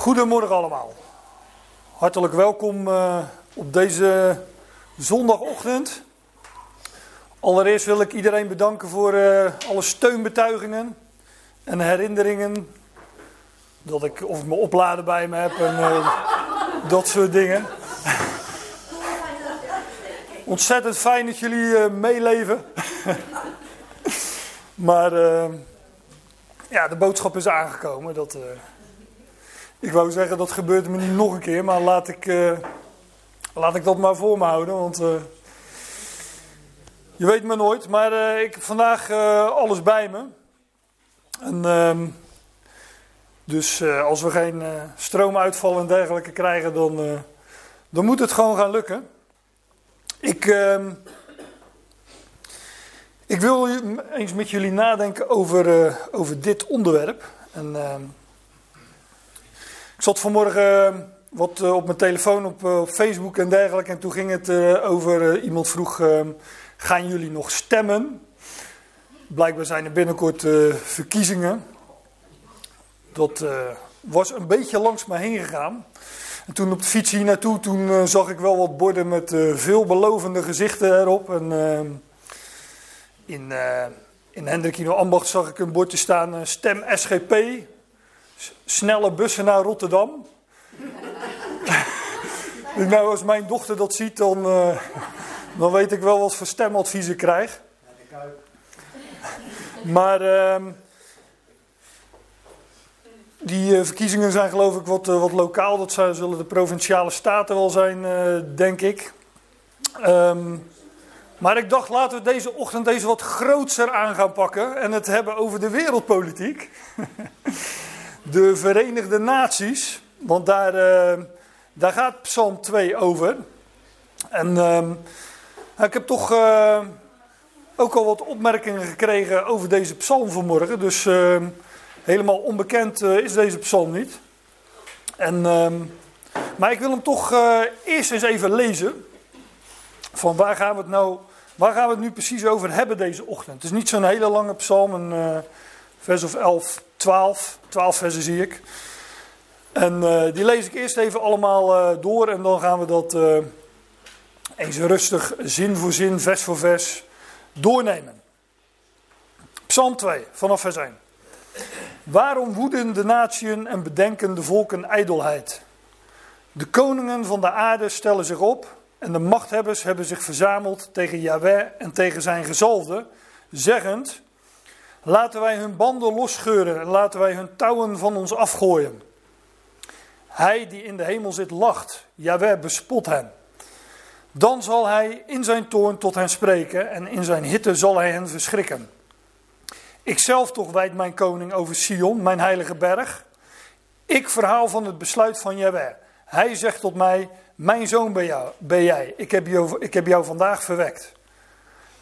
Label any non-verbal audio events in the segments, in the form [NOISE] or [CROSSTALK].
Goedemorgen allemaal. Hartelijk welkom uh, op deze zondagochtend. Allereerst wil ik iedereen bedanken voor uh, alle steunbetuigingen en herinneringen. Dat ik of ik mijn opladen bij me heb en uh, dat soort dingen. Ontzettend fijn dat jullie meeleven. [LAUGHS] maar ja, de boodschap is aangekomen. Dat, ik wou zeggen, dat gebeurt me niet nog een keer, maar laat ik, uh, laat ik dat maar voor me houden. Want uh, je weet me nooit, maar uh, ik heb vandaag alles bij me. En, ehm, dus als we geen stroomuitval en dergelijke krijgen, dan, dan moet het gewoon gaan lukken. Ik, ehm, ik wil eens met jullie nadenken over, over dit onderwerp. En ehm, ik zat vanmorgen eh, wat eh, op mijn telefoon op, eh, op Facebook en dergelijke. En toen ging het over, iemand vroeg, gaan jullie nog stemmen? Blijkbaar zijn er binnenkort verkiezingen. Dat was een beetje langs me heen gegaan. En toen op de fiets hier naartoe, toen zag ik wel wat borden met veelbelovende gezichten erop. En in, in Hendrikino Ambacht zag ik een bordje staan, stem SGP snelle bussen naar Rotterdam. [LAUGHS] nou, als mijn dochter dat ziet, dan, uh, dan weet ik wel wat voor stemadvies ik krijg. Maar uh, die uh, verkiezingen zijn geloof ik wat, uh, wat lokaal. Dat zullen de provinciale staten wel zijn, denk ik. Um, maar ik dacht, laten we deze ochtend deze wat grootser aan gaan pakken. En het hebben over de wereldpolitiek. [LAUGHS] de Verenigde Naties. Want daar, uh, daar gaat Psalm 2 over. En uh, ik heb toch uh, ook al wat opmerkingen gekregen over deze psalm vanmorgen. Dus ehm, helemaal onbekend eh, is deze psalm niet. En, ehm, maar ik wil hem toch eerst eens even lezen. Van waar gaan we het nou... Waar gaan we het nu precies over hebben deze ochtend? Het is niet zo'n hele lange psalm, een vers of 11 12, 12 versen zie ik. En uh, die lees ik eerst even allemaal uh, door en dan gaan we dat uh, eens rustig zin voor zin, vers voor vers doornemen. Psalm 2, vanaf vers 1. Waarom woeden de natieën en bedenken de volken ijdelheid? De koningen van de aarde stellen zich op en de machthebbers hebben zich verzameld tegen Yahweh en tegen zijn gezalfde, zeggend... Laten wij hun banden losscheuren en laten wij hun touwen van ons afgooien. Hij die in de hemel zit lacht, Jaweh bespot hen. Dan zal hij in zijn toorn tot hen spreken en in zijn hitte zal hij hen verschrikken. Ikzelf toch wijd mijn koning over Sion, mijn heilige berg. Ik verhaal van het besluit van Jaweh. Hij zegt tot mij, mijn zoon ben, ben jij, ik heb, jou, ik heb jou vandaag verwekt.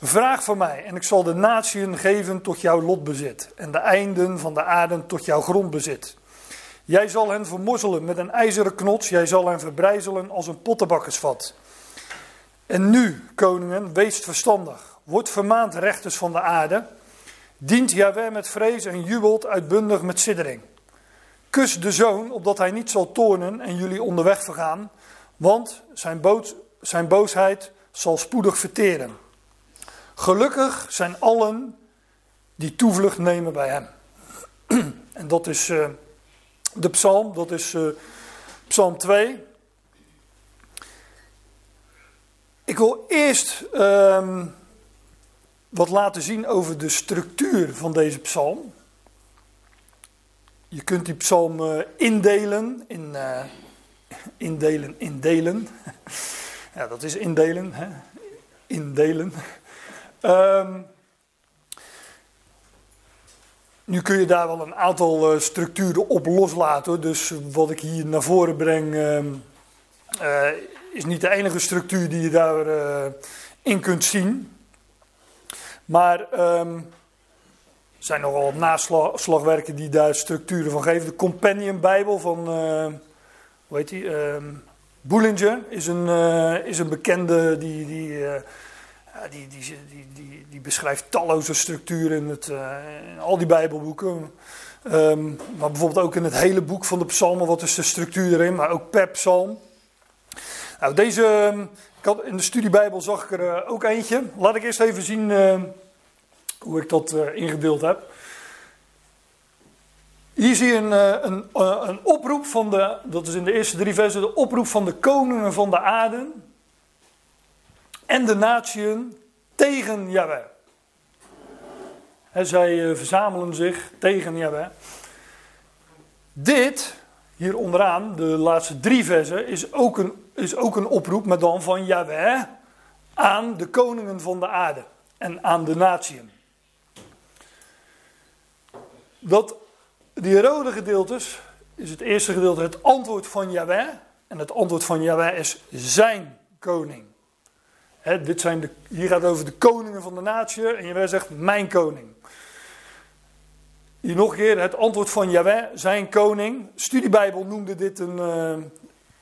Vraag voor mij en ik zal de natieën geven tot jouw lotbezit en de einden van de aarde tot jouw grondbezit. Jij zal hen vermorzelen met een ijzeren knots, jij zal hen verbrijzelen als een pottenbakkersvat. En nu, koningen, wees verstandig, word vermaand rechters van de aarde, dient Jahweh met vrees en jubelt uitbundig met siddering. Kus de zoon, opdat hij niet zal toornen en jullie onderweg vergaan, want zijn, zijn boosheid zal spoedig verteren. Gelukkig zijn allen die toevlucht nemen bij hem. en dat is uh, de psalm, dat is uh, psalm 2. Ik wil eerst um, wat laten zien over de structuur van deze psalm. Je kunt die psalm uh, indelen in indelen, indelen. [LAUGHS] ja, dat is indelen, hè? indelen. Um, nu kun je daar wel een aantal uh, structuren op loslaten. Dus wat ik hier naar voren breng, uh, uh, is niet de enige structuur die je daarin in kunt zien. Maar um, er zijn nogal naslagwerken die daar structuren van geven. De Companion Bijbel van, hoe heet die? Bullinger is een, is een bekende die. die die, die, die, die, beschrijft talloze structuren in, het, in al die Bijbelboeken. Ehm, maar bijvoorbeeld ook in het hele boek van de psalmen, wat is de structuur erin, maar ook per psalm. Nou, deze, ehm, ik had, in de studiebijbel zag ik er eh, ook eentje. Laat ik eerst even zien ehm, hoe ik dat uh, ingedeeld heb. Hier zie je een, eh, een, een, oproep van de, dat is in de eerste drie versen, de oproep van de koningen van de aarde en de natieën tegen Yahweh. En zij verzamelen zich tegen Yahweh. Dit, hier onderaan, de laatste drie versen, is ook een is ook een oproep, maar dan van Yahweh aan de koningen van de aarde en aan de natieën. Dat, die rode gedeeltes is het eerste gedeelte het antwoord van Yahweh. En het antwoord van Yahweh is zijn koning. Dit zijn de, hier gaat het over de koningen van de natie en Yahweh zegt mijn koning. Hier nog een keer het antwoord van Yahweh, zijn koning. Studiebijbel noemde dit een, uh,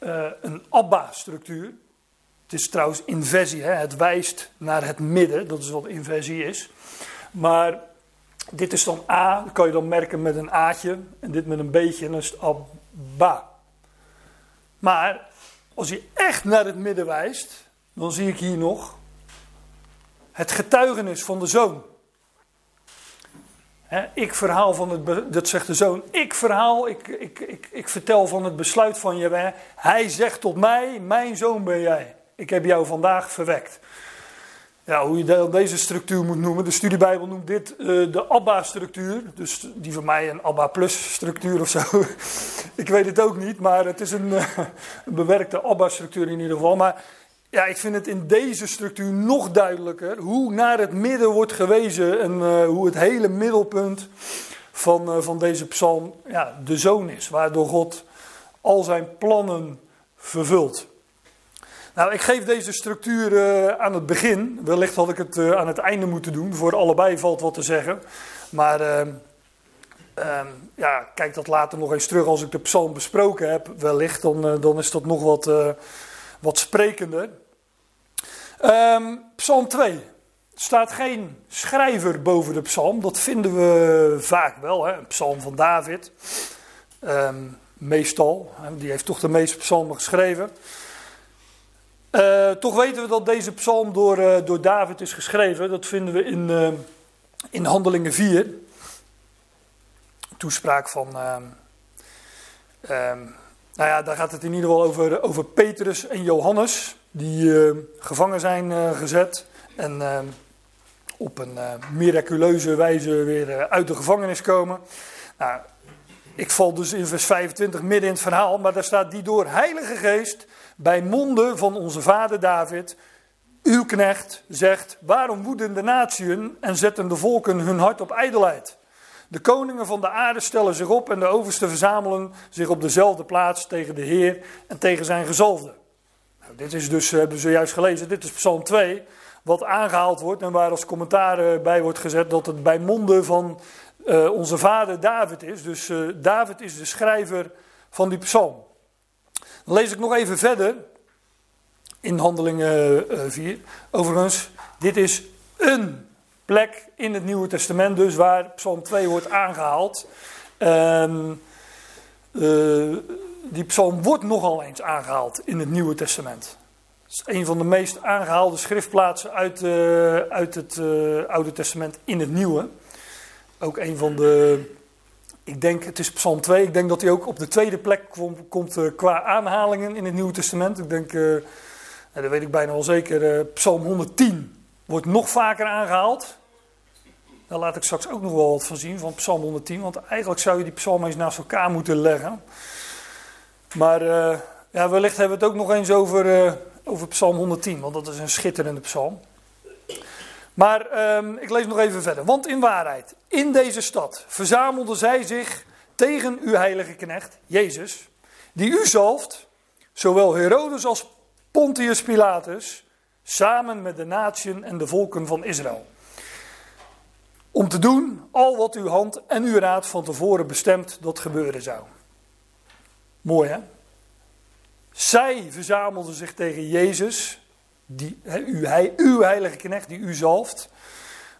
uh, een Abba-structuur. Het is trouwens inversie, hè? het wijst naar het midden, dat is wat inversie is. Maar dit is dan A, dat kan je dan merken met een A'tje, en dit met een B'tje, en dan is Abba. Maar als je echt naar het midden wijst, dan zie ik hier nog het getuigenis van de zoon ik verhaal van het, dat zegt de zoon, ik verhaal, ik, ik, ik, ik vertel van het besluit van Jehovah. Hij zegt tot mij, mijn zoon ben jij. Ik heb jou vandaag verwekt. Ja, hoe je deze structuur moet noemen. De studiebijbel noemt dit uh, de Abba-structuur. Dus die van mij een Abba-plus-structuur of zo. [LAUGHS] ik weet het ook niet, maar het is een, uh, een bewerkte Abba-structuur in ieder geval. Maar ja, ik vind het in deze structuur nog duidelijker hoe naar het midden wordt gewezen en uh, hoe het hele middelpunt van, uh, van deze psalm ja, de zoon is, waardoor God al zijn plannen vervult. Nou, ik geef deze structuur uh, aan het begin. Wellicht had ik het aan het einde moeten doen. Voor allebei valt wat te zeggen. Maar ehm, ehm, ja, kijk dat later nog eens terug als ik de psalm besproken heb. Wellicht, dan, dan is dat nog wat wat sprekender. Um, psalm 2. Er staat geen schrijver boven de psalm. Dat vinden we vaak wel. Hè? Een psalm van David. Um, meestal. Die heeft toch de meeste psalmen geschreven. Uh, toch weten we dat deze psalm door, uh, door David is geschreven. Dat vinden we in, uh, in Handelingen 4. Toespraak van. Um, nou ja, daar gaat het in ieder geval over, over Petrus en Johannes, die uh, gevangen zijn uh, gezet en uh, op een miraculeuze wijze weer uit de gevangenis komen. Nou, ik val dus in vers 25 midden in het verhaal, maar daar staat die door Heilige Geest bij monden van onze vader David. Uw knecht zegt: Waarom woeden de natieën en zetten de volken hun hart op ijdelheid? De koningen van de aarde stellen zich op en de oversten verzamelen zich op dezelfde plaats tegen de Heer en tegen zijn gezalfde. Nou, dit is dus, hebben we zojuist gelezen, dit is Psalm 2, wat aangehaald wordt en waar als commentaar bij wordt gezet dat het bij monden van uh, onze vader David is. Dus David is de schrijver van die psalm. Dan lees ik nog even verder in Handelingen 4. Uh, Overigens, dit is een plek in het Nieuwe Testament, dus waar Psalm 2 wordt aangehaald. Um, die psalm wordt nogal eens aangehaald in het Nieuwe Testament. Het is een van de meest aangehaalde schriftplaatsen uit, uh, uit het uh, Oude Testament in het Nieuwe. Ook een van de, ik denk, het is Psalm 2, ik denk dat hij ook op de tweede plek kom, komt qua aanhalingen in het Nieuwe Testament. Ik denk, nou, dat weet ik bijna wel zeker, Psalm 110 Wordt nog vaker aangehaald. Daar laat ik straks ook nog wel wat van zien, van Psalm 110. Want eigenlijk zou je die psalm eens naast elkaar moeten leggen. Maar uh, ja, wellicht hebben we het ook nog eens over, uh, over Psalm 110, want dat is een schitterende psalm. Maar uh, ik lees nog even verder. Want in waarheid, in deze stad verzamelden zij zich tegen uw heilige knecht, Jezus, die u zalft, zowel Herodes als Pontius Pilatus, samen met de natieën en de volken van Israël. Om te doen al wat uw hand en uw raad van tevoren bestemd dat gebeuren zou. Mooi hè? Zij verzamelden zich tegen Jezus, die, uw, uw heilige knecht die u zalft.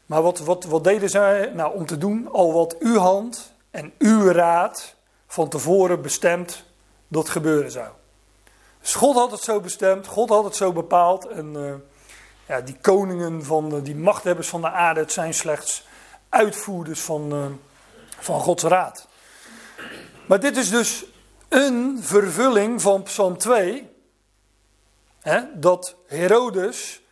Maar wat, wat, wat deden zij? Nou, om te doen al wat uw hand en uw raad van tevoren bestemd dat gebeuren zou. Dus God had het zo bestemd, God had het zo bepaald. En uh, ja, die koningen, van de, die machthebbers van de aarde, het zijn slechts uitvoerders van, uh, van Gods raad. Maar dit is dus een vervulling van Psalm 2. Hè, dat Herodes,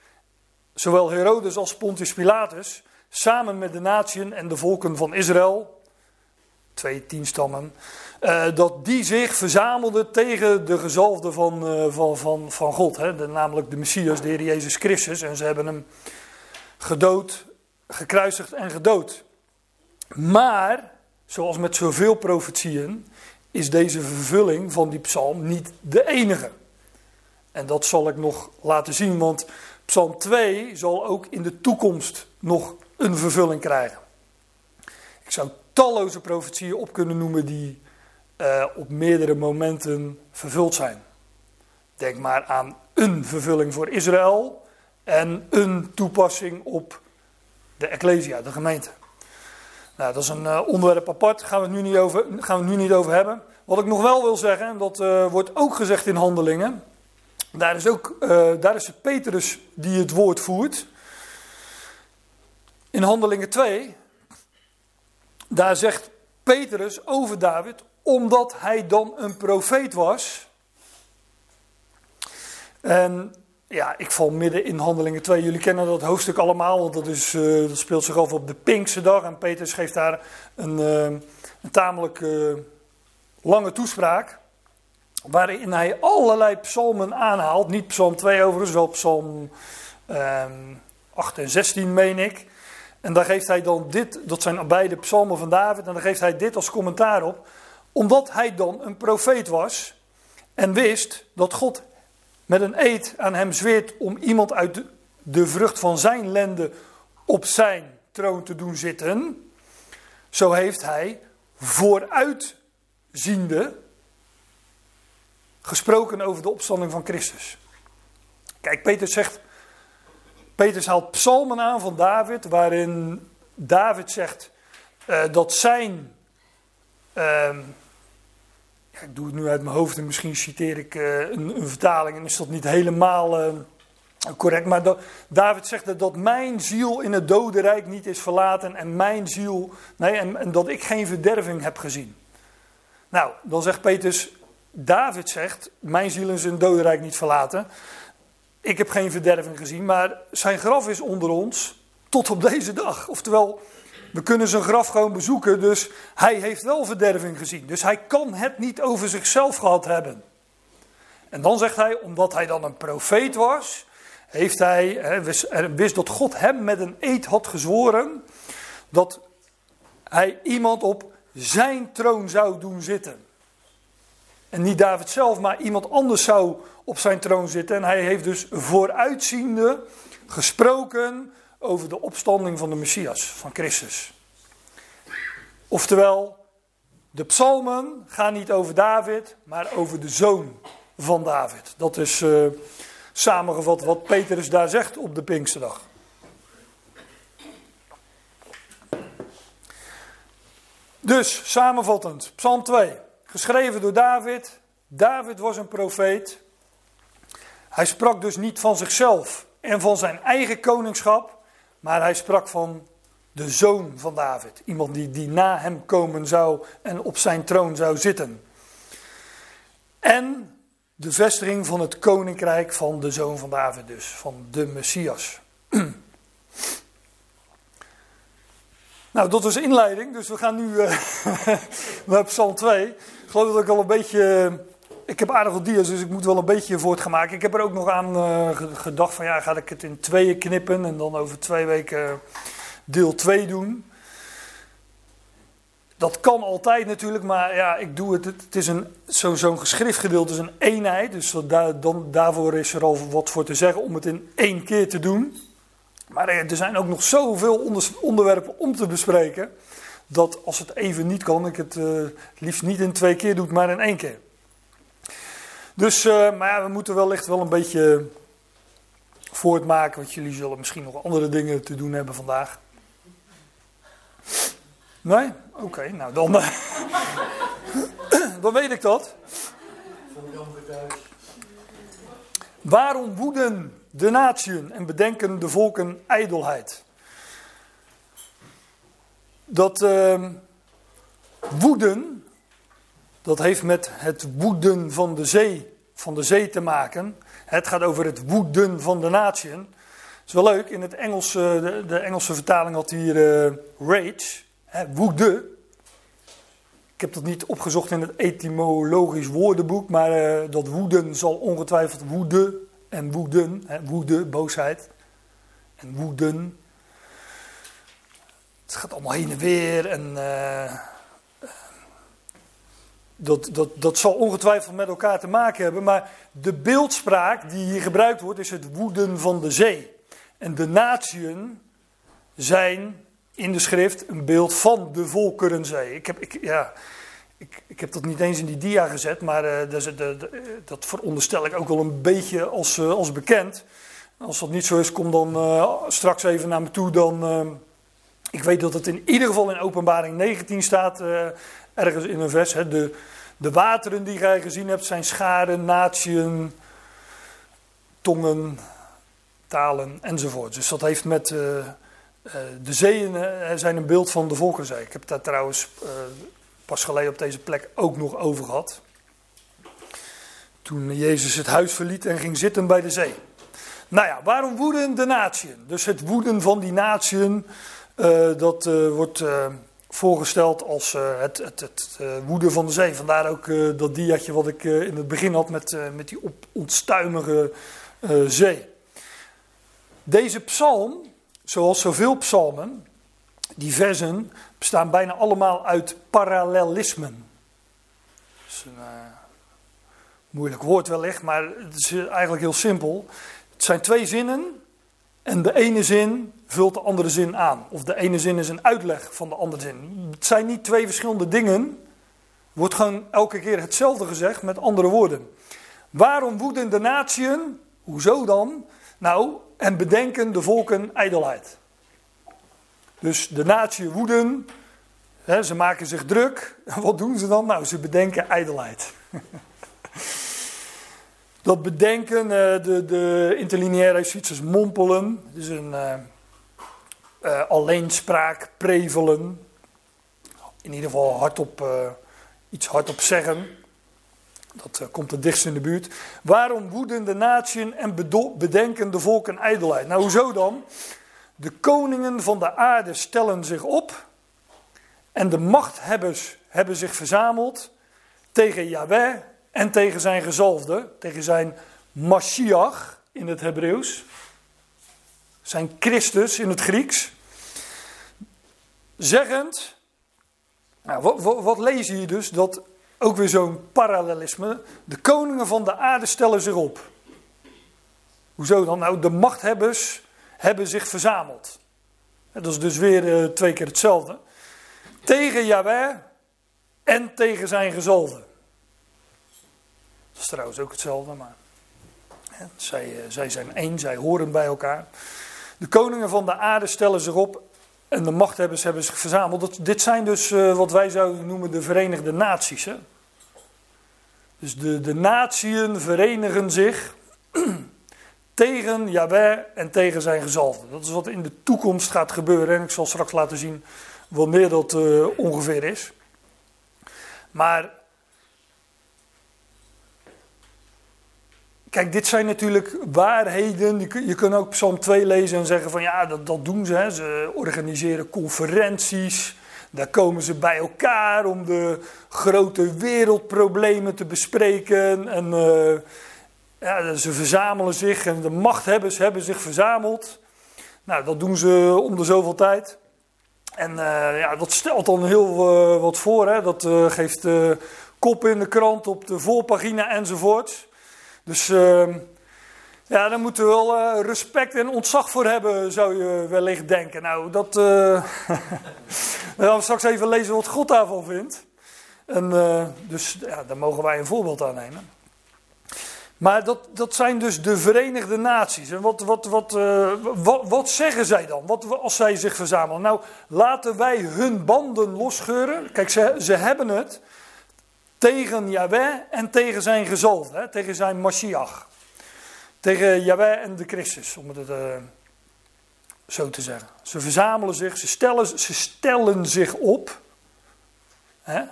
zowel Herodes als Pontius Pilatus, samen met de natieën en de volken van Israël, twee tienstammen, uh, dat die zich verzamelden tegen de gezalfde van, uh, van, van, van God, hè, de, namelijk de Messias, de Heer Jezus Christus. En ze hebben hem gedood, gekruisigd en gedood. Maar, zoals met zoveel profetieën, is deze vervulling van die psalm niet de enige. En dat zal ik nog laten zien, want psalm 2 zal ook in de toekomst nog een vervulling krijgen. Ik zou talloze profetieën op kunnen noemen die uh, op meerdere momenten vervuld zijn. Denk maar aan een vervulling voor Israël en een toepassing op de Ecclesia, de gemeente. Nou, dat is een uh, onderwerp apart, gaan we, nu niet over, gaan we het nu niet over hebben. Wat ik nog wel wil zeggen, en dat uh, wordt ook gezegd in handelingen, daar is, ook, daar is Petrus die het woord voert. In handelingen 2, daar zegt Petrus over David, omdat hij dan een profeet was. En ja, ik val midden in Handelingen 2. Jullie kennen dat hoofdstuk allemaal, want dat, is, uh, dat speelt zich af op de Pinkse dag. En Petrus geeft daar een, uh, een tamelijk uh, lange toespraak. Waarin hij allerlei psalmen aanhaalt. Niet psalm 2 overigens, wel psalm 8 en 16 meen ik. En daar geeft hij dan dit, dat zijn beide psalmen van David. En daar geeft hij dit als commentaar op omdat hij dan een profeet was en wist dat God met een eed aan hem zweert om iemand uit de, vrucht van zijn lende op zijn troon te doen zitten. Zo heeft hij vooruitziende gesproken over de opstanding van Christus. Kijk, Peter zegt, Peter haalt psalmen aan van David, waarin David zegt uh, dat zijn uh, ik doe het nu uit mijn hoofd en misschien citeer ik uh, een, een, vertaling en is dat niet helemaal uh, correct. Maar David zegt dat, dat mijn ziel in het dodenrijk niet is verlaten en mijn ziel, nee, en, en dat ik geen verderving heb gezien. Nou, dan zegt Petrus, David zegt, mijn ziel is in het dodenrijk niet verlaten. Ik heb geen verderving gezien, maar zijn graf is onder ons tot op deze dag. Oftewel, we kunnen zijn graf gewoon bezoeken, dus hij heeft wel verderving gezien. Dus hij kan het niet over zichzelf gehad hebben. En dan zegt hij, omdat hij dan een profeet was, heeft hij, wist, dat God hem met een eed had gezworen dat hij iemand op zijn troon zou doen zitten. En niet David zelf, maar iemand anders zou op zijn troon zitten. En hij heeft dus vooruitziende gesproken over de opstanding van de Messias, van Christus. Oftewel, de psalmen gaan niet over David, maar over de zoon van David. Dat is uh, samengevat wat Petrus daar zegt op de Pinksterdag. Dus, samenvattend, Psalm 2, geschreven door David. David was een profeet. Hij sprak dus niet van zichzelf en van zijn eigen koningschap, maar hij sprak van de zoon van David. Iemand die, die na hem komen zou en op zijn troon zou zitten. En de vestiging van het koninkrijk van de zoon van David dus, van de Messias. [CLEARS THROAT] nou, dat was inleiding, dus we gaan nu uh, [LAUGHS] naar Psalm 2. Ik geloof dat ik al een beetje ik heb aardig wat dia's, dus ik moet wel een beetje voortgemaakt. Ik heb er ook nog aan uh, gedacht van ja, ga ik het in tweeën knippen en dan over twee weken deel 2 doen. Dat kan altijd natuurlijk, maar ja, ik doe het. Het is een, zo'n zo geschriftgedeelte is een eenheid, dus dan, daarvoor is er al wat voor te zeggen om het in één keer te doen. Maar er zijn ook nog zoveel onder, onderwerpen om te bespreken, dat als het even niet kan, ik het liefst niet in twee keer doe, maar in één keer. Dus, uh, maar we moeten wellicht wel een beetje voortmaken, want jullie zullen misschien nog andere dingen te doen hebben vandaag. Nee? Oké, nou dan, [LAUGHS] dan weet ik dat. Waarom woeden de natieën en bedenken de volken ijdelheid? Dat uh, woeden, dat heeft met het woeden van de zee, van de zee te maken. Het gaat over het woeden van de natieën. Het is wel leuk, in het Engels, uh, de, de, Engelse vertaling had hier uh, rage, hè, woede. Ik heb dat niet opgezocht in het etymologisch woordenboek, maar uh, dat woeden zal ongetwijfeld woede en woeden, hè, woede, boosheid en woeden. Het gaat allemaal heen en weer en uh, dat, dat, dat zal ongetwijfeld met elkaar te maken hebben, maar de beeldspraak die hier gebruikt wordt is het woeden van de zee. En de natieën zijn in de schrift een beeld van de volkerenzee. Ik heb, ik, ja, ik, ik heb dat niet eens in die dia gezet, maar uh, dat, dat, dat, veronderstel ik ook wel een beetje als, als bekend. Als dat niet zo is, kom dan straks even naar me toe. Dan, ik weet dat het in ieder geval in openbaring 19 staat, ergens in een vers. Hè, de, de wateren die gij gezien hebt zijn scharen, natieën, tongen, talen enzovoort. Dus dat heeft met uh, de zeeën uh, zijn een beeld van de volkerenzee. Ik heb daar trouwens pas geleden op deze plek ook nog over gehad. Toen Jezus het huis verliet en ging zitten bij de zee. Nou ja, waarom woeden de natieën? Dus het woeden van die natieën, dat wordt voorgesteld als het, het, het woeden van de zee. Vandaar ook dat diaatje wat ik in het begin had met, met die op, onstuimige zee. Deze psalm Zoals zoveel psalmen, die versen bestaan bijna allemaal uit parallelismen. Dat is een moeilijk woord wellicht, maar het is eigenlijk heel simpel. Het zijn twee zinnen en de ene zin vult de andere zin aan. Of de ene zin is een uitleg van de andere zin. Het zijn niet twee verschillende dingen. Wordt gewoon elke keer hetzelfde gezegd met andere woorden. Waarom woeden de natieën? Hoezo dan? Nou, en bedenken de volken ijdelheid. Dus de natie woeden, hè, ze maken zich druk. [LAUGHS] Wat doen ze dan? Nou, ze bedenken ijdelheid. [LAUGHS] Dat bedenken, eh, de, de interlineaire is iets als mompelen. Dus een uh, uh, alleenspraak, prevelen. In ieder geval hardop, uh, iets hardop zeggen. Dat komt het dichtst in de buurt. Waarom woeden de natieën en bedenken de volken ijdelheid? Nou, hoezo dan? De koningen van de aarde stellen zich op en de machthebbers hebben zich verzameld tegen Yahweh en tegen zijn gezalfde, tegen zijn Mashiach in het Hebreeuws, zijn Christus in het Grieks, zeggend, nou, wat, lees je hier dus? Dat ook weer zo'n parallelisme. De koningen van de aarde stellen zich op. Hoezo dan? Nou, de machthebbers hebben zich verzameld. Dat is dus weer uh, twee keer hetzelfde. Tegen Yahweh en tegen zijn gezalde. Dat is trouwens ook hetzelfde, maar zij, uh, zij zijn één, zij horen bij elkaar. De koningen van de aarde stellen zich op en de machthebbers hebben zich verzameld. Dit zijn dus uh, wat wij zouden noemen de Verenigde Naties. Hè? Dus de, de natieën verenigen zich [CLEARS THROAT] tegen Yahweh en tegen zijn gezalfde. Dat is wat in de toekomst gaat gebeuren. En ik zal straks laten zien wanneer dat uh, ongeveer is. Maar Kijk, dit zijn natuurlijk waarheden. Je kunt ook Psalm 2 lezen en zeggen van ja, dat, dat doen ze. Hè. Ze organiseren conferenties. Daar komen ze bij elkaar om de grote wereldproblemen te bespreken. En uh, ja, ze verzamelen zich en de machthebbers hebben zich verzameld. Nou, dat doen ze om de zoveel tijd. En uh, ja, dat stelt dan heel uh, wat voor. Hè. Dat geeft kop in de krant op de voorpagina enzovoort. Dus ehm, ja, daar moeten we wel uh, respect en ontzag voor hebben, zou je wellicht denken. Nou, dat. [LAUGHS] Uh, we gaan straks even lezen wat God daarvan vindt. En, uh, dus ja, daar mogen wij een voorbeeld aan nemen. Maar dat, dat zijn dus de Verenigde Naties. En wat, wat, wat, wat, wat, zeggen zij dan wat, als zij zich verzamelen? Nou, laten wij hun banden losscheuren. Kijk, ze, ze hebben het tegen Yahweh en tegen zijn gezalfde, tegen zijn Mashiach. Tegen Yahweh en de Christus, om het uh, zo te zeggen. Ze verzamelen zich, ze stellen, ze stellen zich op. Hè?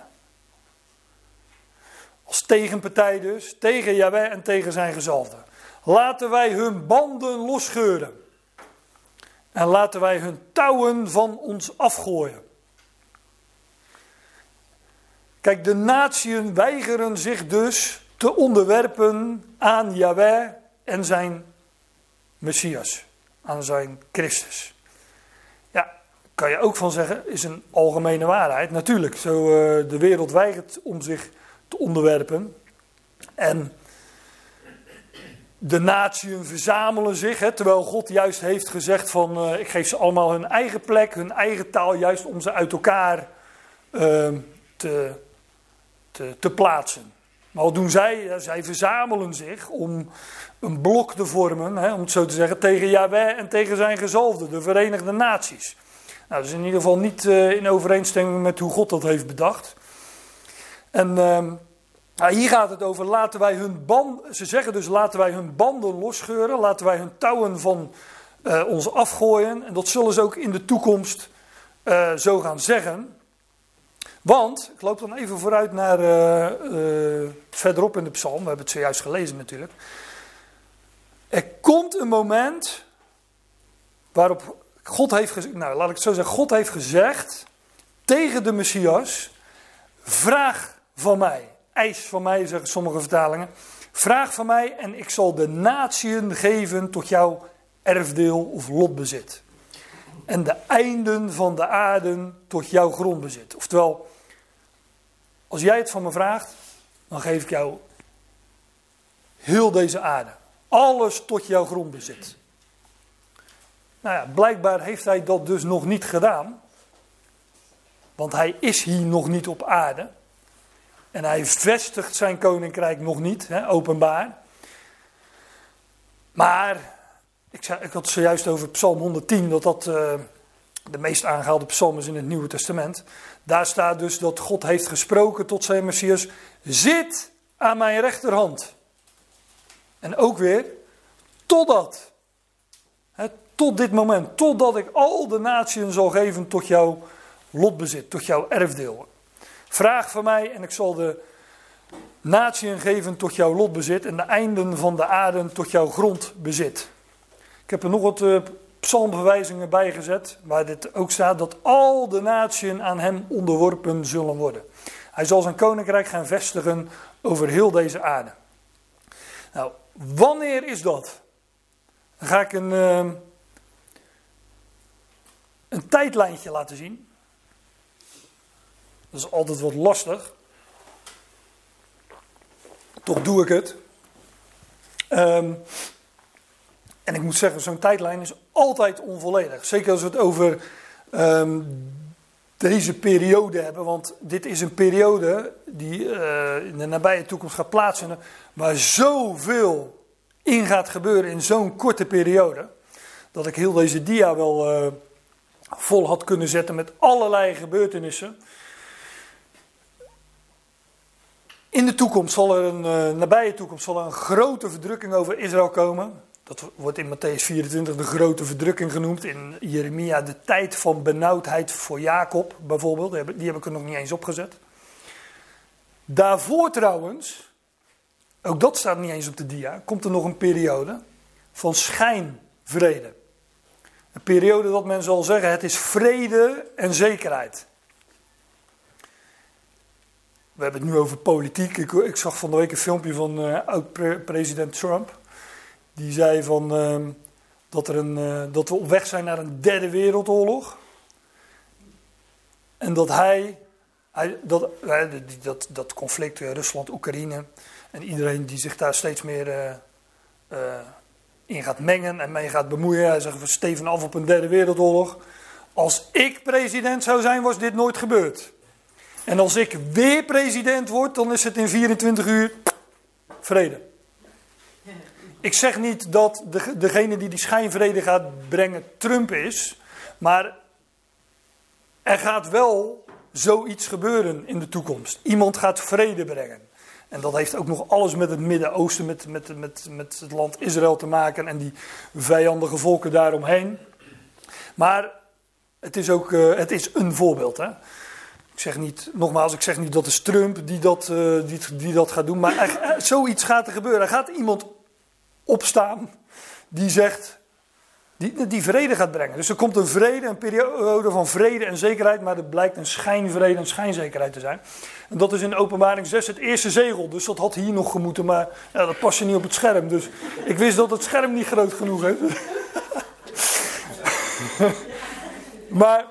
Als tegenpartij dus, tegen Yahweh en tegen zijn gezalfde. Laten wij hun banden losscheuren. En laten wij hun touwen van ons afgooien. Kijk, de natieën weigeren zich dus te onderwerpen aan Yahweh en zijn Messias, aan zijn Christus. Ja, kan je ook van zeggen, is een algemene waarheid. Natuurlijk, zo uh, de wereld weigert om zich te onderwerpen. En de natieën verzamelen zich, hè, terwijl God juist heeft gezegd van uh, ik geef ze allemaal hun eigen plek, hun eigen taal, juist om ze uit elkaar uh, te, te, te, plaatsen. Maar wat doen zij? zij verzamelen zich om een blok te vormen, hè, om het zo te zeggen, tegen Yahweh en tegen zijn gezalfde, de Verenigde Naties. Nou, dat is in ieder geval niet uh, in overeenstemming met hoe God dat heeft bedacht. En nou, hier gaat het over, laten wij hun banden, ze zeggen dus laten wij hun banden losscheuren, laten wij hun touwen van uh, ons afgooien. En dat zullen ze ook in de toekomst uh, zo gaan zeggen. Want, ik loop dan even vooruit naar uh, verderop in de psalm, we hebben het zojuist gelezen natuurlijk. Er komt een moment waarop God heeft gezegd, nou laat ik het zo zeggen, God heeft gezegd tegen de Messias, vraag van mij, eis van mij, zeggen sommige vertalingen, vraag van mij en ik zal de natieën geven tot jouw erfdeel of lotbezit. En de einden van de aarde tot jouw grondbezit. Oftewel, als jij het van me vraagt, dan geef ik jou heel deze aarde. Alles tot jouw grondbezit. Nou ja, blijkbaar heeft hij dat dus nog niet gedaan. Want hij is hier nog niet op aarde. En hij vestigt zijn koninkrijk nog niet, hè, openbaar. Maar, ik, zei, ik had zojuist over Psalm 110, dat dat uh, de meest aangehaalde psalm is in het Nieuwe Testament. Daar staat dus dat God heeft gesproken tot zijn Messias, zit aan mijn rechterhand. En ook weer, totdat, tot dit moment, totdat ik al de natieën zal geven tot jouw lotbezit, tot jouw erfdeel. Vraag van mij en ik zal de natieën geven tot jouw lotbezit en de einden van de aarde tot jouw grondbezit. Ik heb er nog wat uh, psalmverwijzingen bij gezet, waar dit ook staat dat al de natieën aan hem onderworpen zullen worden. Hij zal zijn koninkrijk gaan vestigen over heel deze aarde. Nou, wanneer is dat? Dan ga ik een, uh, een tijdlijntje laten zien. Dat is altijd wat lastig. Toch doe ik het. Um, en ik moet zeggen, zo'n tijdlijn is altijd onvolledig. Zeker als we het over um, deze periode hebben. Want dit is een periode die uh, in de nabije toekomst gaat plaatsvinden. Waar zoveel in gaat gebeuren in zo'n korte periode. Dat ik heel deze dia wel uh, vol had kunnen zetten met allerlei gebeurtenissen. In de toekomst zal er een uh, nabije toekomst zal er een grote verdrukking over Israël komen. Dat wordt in Matthäus 24 de grote verdrukking genoemd. In Jeremia de tijd van benauwdheid voor Jacob bijvoorbeeld. Die heb ik er nog niet eens opgezet. Daarvoor trouwens, ook dat staat niet eens op de dia, komt er nog een periode van schijnvrede. Een periode dat men zal zeggen: het is vrede en zekerheid. We hebben het nu over politiek. Ik, ik zag van de week een filmpje van uh, oud-president Trump. Die zei van, uh, dat, er een, uh, dat we op weg zijn naar een derde wereldoorlog. En dat hij, hij dat, dat, dat conflict Rusland-Oekraïne en iedereen die zich daar steeds meer in gaat mengen en mee gaat bemoeien. Hij zegt, we steven af op een derde wereldoorlog. Als ik president zou zijn, was dit nooit gebeurd. En als ik weer president word, dan is het in 24 uur vrede. Ik zeg niet dat de, degene die die schijnvrede gaat brengen Trump is, maar er gaat wel zoiets gebeuren in de toekomst. Iemand gaat vrede brengen. En dat heeft ook nog alles met het Midden-Oosten, met, met, met, met het land Israël te maken en die vijandige volken daaromheen. Maar het is ook uh, het is een voorbeeld. Hè? Ik zeg niet, nogmaals, ik zeg niet dat is Trump die dat, uh, die, die dat gaat doen. Maar zoiets gaat er gebeuren. Er gaat iemand opstaan die zegt, die, die vrede gaat brengen. Dus er komt een vrede, een periode van vrede en zekerheid, maar het blijkt een schijnvrede en schijnzekerheid te zijn. En dat is in openbaring 6 het eerste zegel, dus dat had hier nog gemoeten, maar ja, dat past niet op het scherm. Dus ik wist dat het scherm niet groot genoeg is. [LAUGHS] maar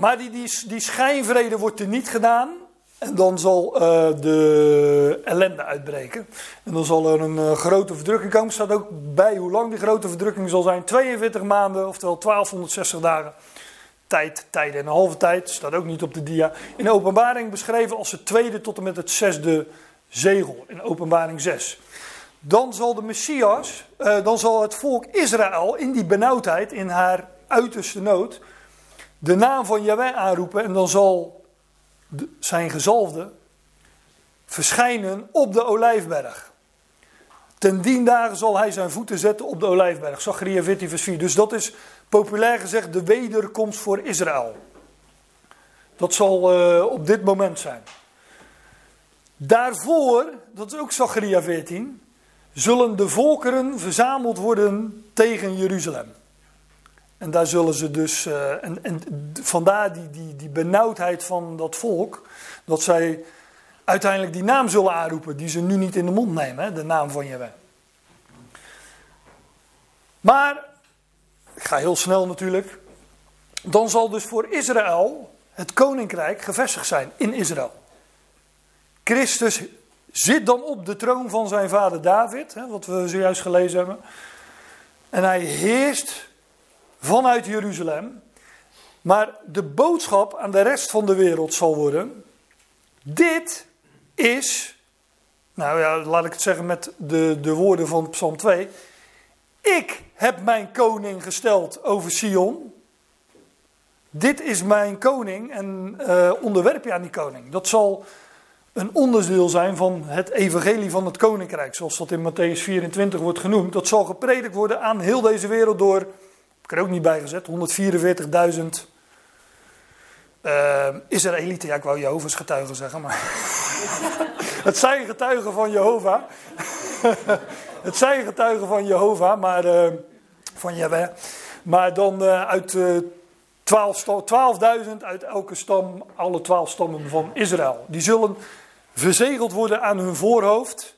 maar die, die, die schijnvrede wordt er niet gedaan. En dan zal uh, de ellende uitbreken. En dan zal er een uh, grote verdrukking komen. Er staat ook bij hoe lang die grote verdrukking zal zijn. 42 maanden, oftewel 1260 dagen. Tijd, tijden en een halve tijd. Staat ook niet op de dia. In de openbaring beschreven als het tweede tot en met het zesde zegel. In openbaring 6. Dan zal de Messias, uh, dan zal het volk Israël in die benauwdheid, in haar uiterste nood, de naam van Yahweh aanroepen en dan zal zijn gezalfde verschijnen op de olijfberg. Ten dien dagen zal hij zijn voeten zetten op de olijfberg. Zachariah 14 vers 4. Dus dat is populair gezegd de wederkomst voor Israël. Dat zal uh, op dit moment zijn. Daarvoor, dat is ook Zachariah 14, zullen de volkeren verzameld worden tegen Jeruzalem. En daar zullen ze dus, uh, en, en vandaar die, die, die benauwdheid van dat volk, dat zij uiteindelijk die naam zullen aanroepen, die ze nu niet in de mond nemen, hè, de naam van Jehovah. Maar, ik ga heel snel natuurlijk, dan zal dus voor Israël het koninkrijk gevestigd zijn in Israël. Christus zit dan op de troon van zijn vader David, hè, wat we zojuist gelezen hebben. En hij heerst vanuit Jeruzalem. Maar de boodschap aan de rest van de wereld zal worden: dit is, nou ja, laat ik het zeggen met de, de woorden van Psalm 2. Ik heb mijn koning gesteld over Sion. Dit is mijn koning en uh, onderwerp je aan die koning. Dat zal een onderdeel zijn van het evangelie van het koninkrijk, zoals dat in Matthäus 24 wordt genoemd. Dat zal gepredikt worden aan heel deze wereld door ik er ook niet bij gezet, 144.000 uh, Israëlieten. Ja, ik wou Jehovah's getuigen zeggen, maar [LAUGHS] het zijn getuigen van Jehovah. [LAUGHS] het zijn getuigen van Jehovah, maar uh, van Yahweh. Maar dan uh, uit 12.000 uit elke stam, alle 12 stammen van Israël. Die zullen verzegeld worden aan hun voorhoofd.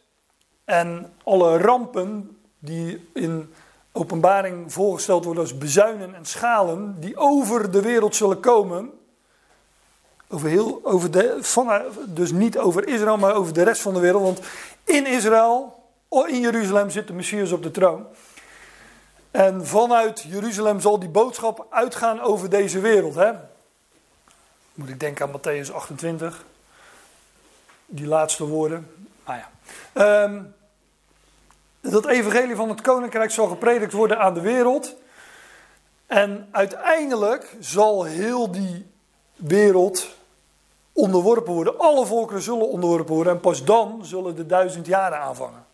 En alle rampen die in openbaring voorgesteld worden als bezuinen en schalen die over de wereld zullen komen. Over heel, over de, van, dus niet over Israël, maar over de rest van de wereld. Want in Israël, in Jeruzalem zit de Messias op de troon. En vanuit Jeruzalem zal die boodschap uitgaan over deze wereld. Hè? Moet ik denken aan Matthäus 28. Die laatste woorden. Ah ja. Um, dat evangelie van het koninkrijk zal gepredikt worden aan de wereld. En uiteindelijk zal heel die wereld onderworpen worden. Alle volkeren zullen onderworpen worden. En pas dan zullen de duizend jaren aanvangen.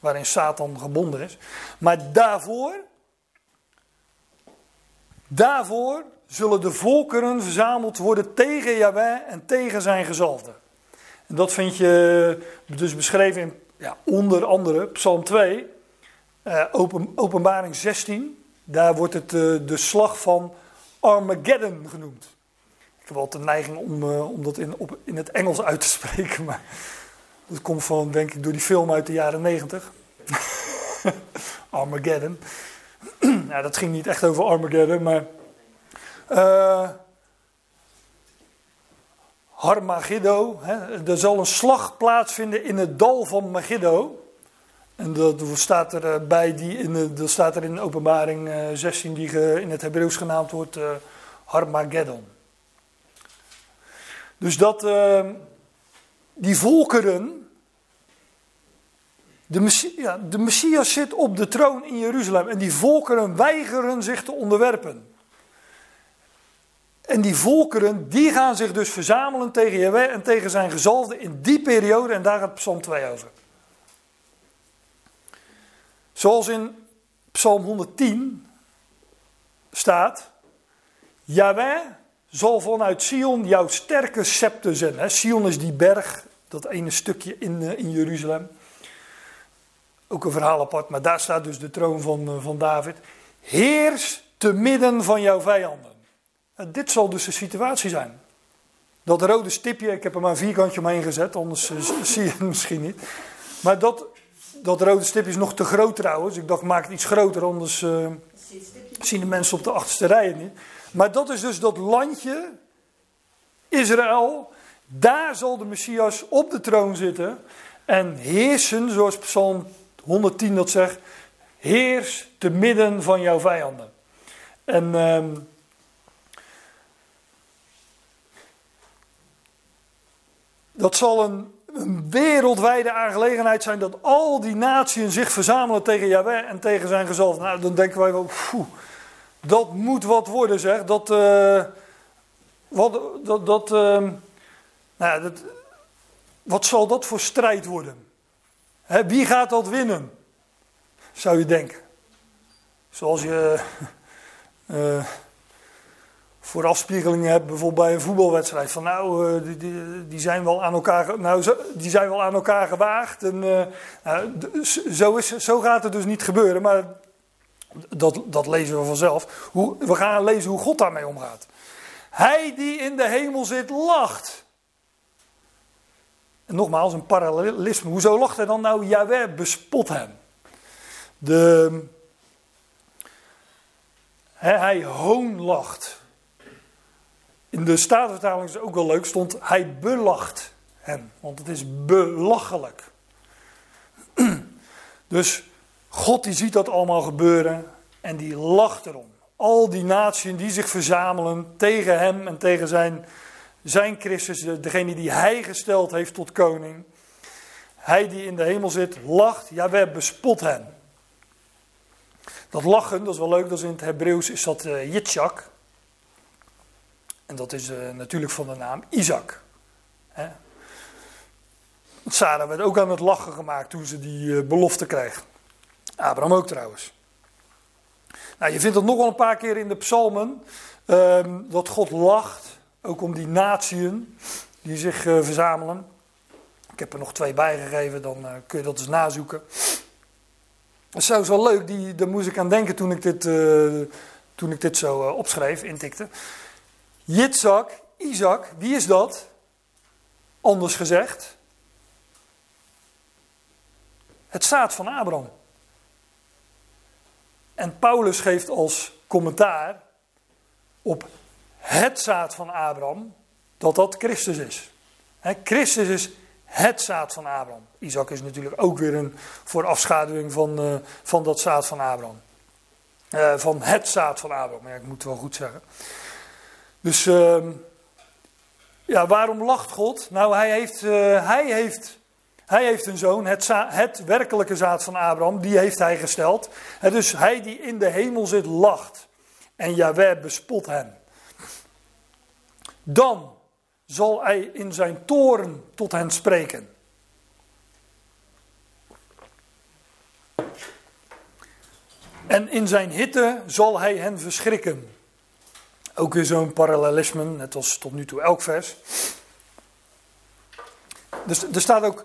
Waarin Satan gebonden is. Maar daarvoor. Daarvoor zullen de volkeren verzameld worden tegen Yahweh en tegen zijn gezalfde. En dat vind je dus beschreven in ja, onder andere Psalm 2, uh, open, openbaring 16. Daar wordt het uh, de slag van Armageddon genoemd. Ik heb altijd de neiging om, uh, om dat in, op, in het Engels uit te spreken, maar dat komt van, denk ik, door die film uit de jaren 90. [LAUGHS] Armageddon. [CLEARS THROAT] nou, dat ging niet echt over Armageddon, maar. Harmagiddo. Er zal een slag plaatsvinden in het dal van Megiddo. En dat staat er eh, bij die in de, dat staat er in openbaring 16 eh, die in het Hebreeuws genaamd wordt uh, Harmageddon. Dus dat uh, die volkeren De, de Messias zit op de troon in Jeruzalem en die volkeren weigeren zich te onderwerpen. En die volkeren, die gaan zich dus verzamelen tegen Jehovah en tegen zijn gezalfde in die periode. En daar gaat Psalm 2 over. Zoals in Psalm 110 staat. Yahweh zal vanuit Sion jouw sterke scepter zijn. Sion is die berg, dat ene stukje in, eh, in Jeruzalem. Ook een verhaal apart, maar daar staat dus de troon van, eh, van David. Heers te midden van jouw vijanden. Dit zal dus de situatie zijn. Dat rode stipje, ik heb er maar een vierkantje omheen gezet, anders eh, [LAUGHS] zie je het misschien niet. Maar dat, dat rode stipje is nog te groot trouwens. Ik dacht, maak het iets groter, anders uh, zien de mensen op de achterste rijen niet. Maar dat is dus dat landje, Israël. Daar zal de Messias op de troon zitten en heersen, zoals Psalm 110 dat zegt. Heers te midden van jouw vijanden. En... Uh, Dat zal een, een, wereldwijde aangelegenheid zijn dat al die naties zich verzamelen tegen Yahweh en tegen zijn gezalfd. Nou, dan denken wij wel, dat moet wat worden zeg. Dat, uh, wat, dat, dat, uh, nou, dat, wat zal dat voor strijd worden? Hè, wie gaat dat winnen? Zou je denken. Zoals je... Uh, [LAUGHS] voor afspiegelingen bijvoorbeeld bij een voetbalwedstrijd. Van nou, eh, die, die, die, zijn wel aan elkaar, nou, die zijn wel aan elkaar gewaagd. En, uh, nou, zo, is, zo gaat het dus niet gebeuren, maar dat, dat lezen we vanzelf. Hoe, we gaan lezen hoe God daarmee omgaat. Hij die in de hemel zit, lacht. En nogmaals, een parallelisme. Hoezo lacht hij dan nou? Jawel, bespot hem. De, hij hoonlacht. In de Statenvertaling is het ook wel leuk, stond hij belacht hem. Want het is belachelijk. [CLEARS THROAT] Dus God die ziet dat allemaal gebeuren en die lacht erom. Al die naties die zich verzamelen tegen hem en tegen zijn, zijn Christus, degene die hij gesteld heeft tot koning. Hij die in de hemel zit, lacht, ja, we bespot hem. Dat lachen, dat is wel leuk, dat is in het Hebreeuws is dat uh, Yitzhak. En dat is uh, natuurlijk van de naam Isaac. Hè? Sarah werd ook aan het lachen gemaakt toen ze die uh, belofte kreeg. Abraham ook trouwens. Nou, je vindt het nog wel een paar keer in de psalmen uh, dat God lacht, ook om die natieën die zich uh, verzamelen. Ik heb er nog twee bijgegeven, dan kun je dat eens nazoeken. Dat is wel leuk, die, daar moest ik aan denken toen ik dit, toen ik dit zo opschreef, intikte. Yitzhak, Isaac, wie is dat? Anders gezegd. Het zaad van Abraham. En Paulus geeft als commentaar op het zaad van Abraham dat dat Christus is. Christus is het zaad van Abraham. Isaac is natuurlijk ook weer een voorafschaduwing van, uh, van dat zaad van Abraham. Uh, van het zaad van Abraham, ja, ik moet het wel goed zeggen. Dus uh, ja, waarom lacht God? Nou, hij heeft, uh, hij heeft, hij heeft een zoon, het, het, werkelijke zaad van Abraham, die heeft hij gesteld. Dus hij die in de hemel zit, lacht. En Jaweh bespot hem. Dan zal hij in zijn toren tot hen spreken. En in zijn hitte zal hij hen verschrikken. Ook weer zo'n parallelisme, net als tot nu toe elk vers. Dus er staat ook,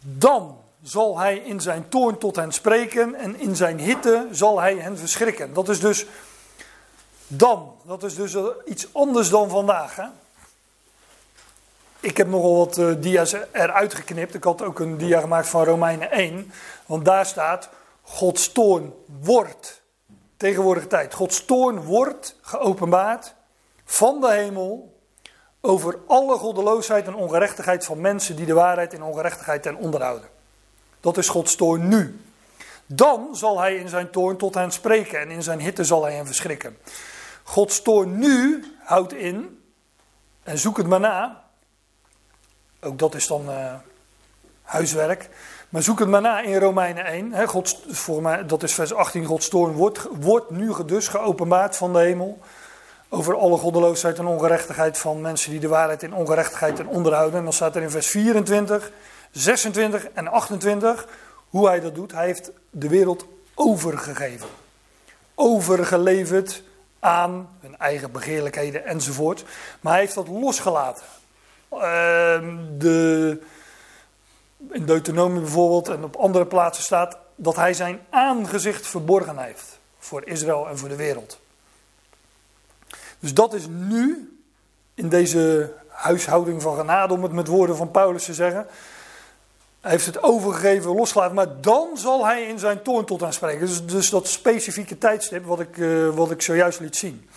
dan zal hij in zijn toorn tot hen spreken en in zijn hitte zal hij hen verschrikken. Dat is dus dan, dat is dus iets anders dan vandaag. Hè? Ik heb nogal wat uh, dia's eruit geknipt. Ik had ook een dia gemaakt van Romeinen 1. Want daar staat, Gods toorn wordt tegenwoordige tijd. Gods toorn wordt geopenbaard van de hemel over alle goddeloosheid en ongerechtigheid van mensen die de waarheid en ongerechtigheid ten onderhouden. Dat is Gods toorn nu. Dan zal hij in zijn toorn tot hen spreken en in zijn hitte zal hij hen verschrikken. Gods toorn nu houdt in, en zoek het maar na, ook dat is dan uh, huiswerk. Maar zoek het maar na in Romeinen 1. He, God, voor mij, dat is vers 18. Gods toorn wordt, wordt nu dus geopenbaard van de hemel. Over alle goddeloosheid en ongerechtigheid van mensen die de waarheid in ongerechtigheid en onderhouden. En dan staat er in vers 24, 26 en 28 hoe hij dat doet. Hij heeft de wereld overgegeven. Overgeleverd aan hun eigen begeerlijkheden enzovoort. Maar hij heeft dat losgelaten. Ehm, de, in Deuteronomie bijvoorbeeld en op andere plaatsen staat dat hij zijn aangezicht verborgen heeft. Voor Israël en voor de wereld. Dus dat is nu, in deze huishouding van genade, om het met woorden van Paulus te zeggen. Hij heeft het overgegeven, losgelaten, maar dan zal hij in zijn toorn tot aan spreken. Dus, dus dat specifieke tijdstip wat ik, uh, wat ik zojuist liet zien.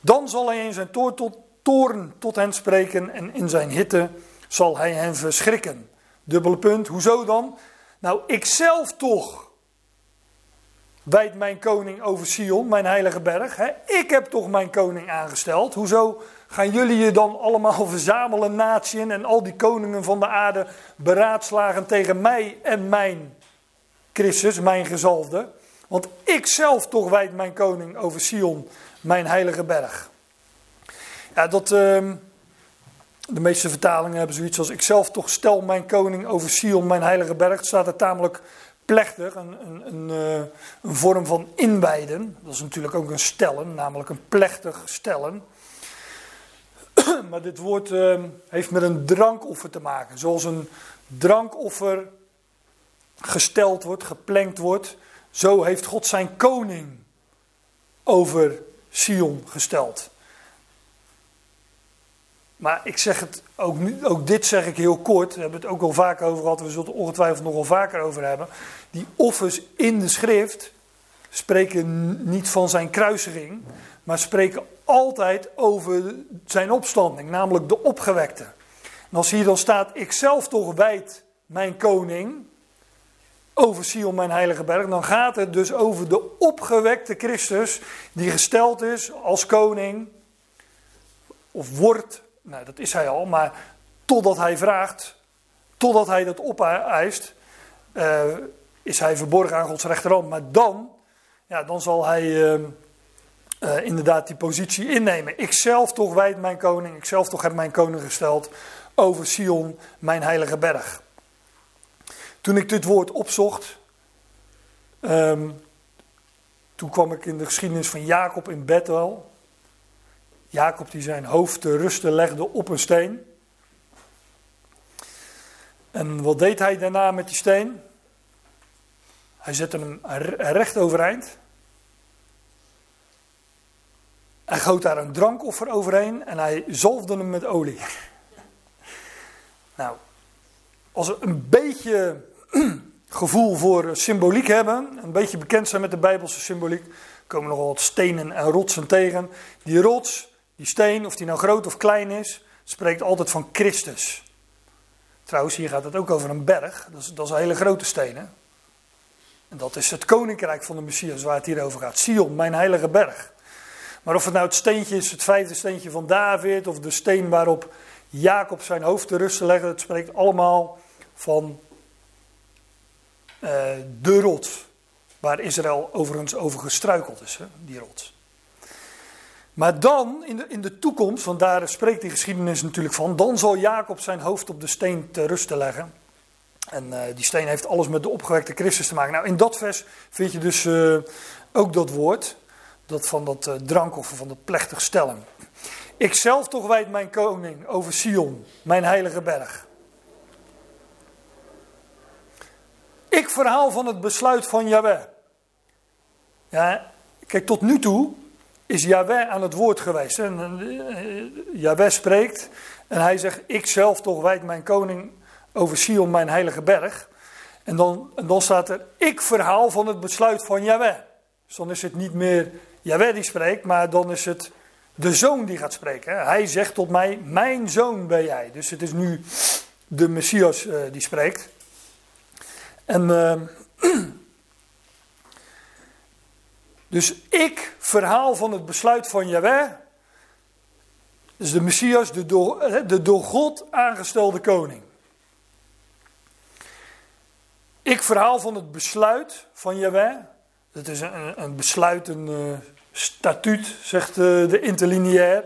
Dan zal hij in zijn toorn tot, toorn tot hen spreken en in zijn hitte zal hij hen verschrikken. Dubbele punt, hoezo dan? Nou, ik zelf toch wijt mijn koning over Sion, mijn heilige berg. Hè? Ik heb toch mijn koning aangesteld. Hoezo gaan jullie je dan allemaal [LAUGHS] verzamelen, natieën en al die koningen van de aarde beraadslagen tegen mij en mijn Christus, mijn gezalfde? Want ik zelf toch wijd mijn koning over Sion, mijn heilige berg. Ja, dat, uh, de meeste vertalingen hebben zoiets als ik zelf toch stel mijn koning over Sion, mijn heilige berg. Staat er tamelijk plechtig, een, een, een, eh, een vorm van inwijden. Dat is natuurlijk ook een stellen, namelijk een plechtig stellen. [CLEARS THROAT] maar dit woord uh, heeft met een drankoffer te maken. Zoals een drankoffer gesteld wordt, geplenkt wordt. Zo heeft God zijn koning over Sion gesteld. Maar ik zeg het ook, nu, ook dit zeg ik heel kort. We hebben het ook al vaker over gehad. We zullen het ongetwijfeld nog wel vaker over hebben. Die offers in de schrift spreken niet van zijn kruisiging. Maar spreken altijd over zijn opstanding. Namelijk de opgewekte. En als hier dan staat. Ik zelf toch wijd mijn koning. Over Sion mijn heilige berg. Dan gaat het dus over de opgewekte Christus. Die gesteld is als koning. Of wordt nou, dat is hij al, maar totdat hij vraagt, totdat hij dat opeist, uh, is hij verborgen aan Gods rechterhand. Maar dan, ja, dan zal hij uh, uh, inderdaad die positie innemen. Ik zelf toch wijd mijn koning, ik zelf toch heb mijn koning gesteld over Sion, mijn heilige berg. Toen ik dit woord opzocht, um, toen kwam ik in de geschiedenis van Jacob in Bethel. Jacob die zijn hoofd te rusten legde op een steen. En wat deed hij daarna met die steen? Hij zette hem recht overeind. Hij goot daar een drankoffer overheen en hij zalfde hem met olie. Nou, als we een beetje [CLEARS THROAT] gevoel voor symboliek hebben, een beetje bekend zijn met de Bijbelse symboliek, komen nogal wat stenen en rotsen tegen. Die rots, die steen, of die nou groot of klein is, spreekt altijd van Christus. Trouwens, hier gaat het ook over een berg. Dat is, dat is een hele grote steen. Hè? En dat is het koninkrijk van de Messias waar het hier over gaat. Sion, mijn heilige berg. Maar of het nou het steentje is, het vijfde steentje van David, of de steen waarop Jacob zijn hoofd te rusten legde, het spreekt allemaal van uh, de rots. Waar Israël overigens over gestruikeld is, hè? die rots. Maar dan, in de, in de toekomst, want daar spreekt die geschiedenis natuurlijk van, dan zal Jacob zijn hoofd op de steen te rusten leggen. En uh, die steen heeft alles met de opgewekte Christus te maken. Nou, in dat vers vind je dus uh, ook dat woord, dat van dat uh, drankoffer, van dat plechtig stellen. Ik zelf toch wijd mijn koning over Sion, mijn heilige berg. Ik verhaal van het besluit van Yahweh. Ja, kijk, tot nu toe is Yahweh aan het woord geweest. En eh, Yahweh spreekt en hij zegt, ik zelf toch wijd mijn koning over Sion, mijn heilige berg. En dan, en dan staat er, ik verhaal van het besluit van Yahweh. Dus dan is het niet meer Yahweh die spreekt, maar dan is het de zoon die gaat spreken. Hij zegt tot mij, mijn zoon ben jij. Dus het is nu de Messias uh, die spreekt. En... Uh, [CLEARS THROAT] Dus ik verhaal van het besluit van Yahweh. Dus de Messias, de door, de door God aangestelde koning. Ik verhaal van het besluit van Jaweh. Het is een, een besluit, een uh, statuut, zegt uh, de interlineair.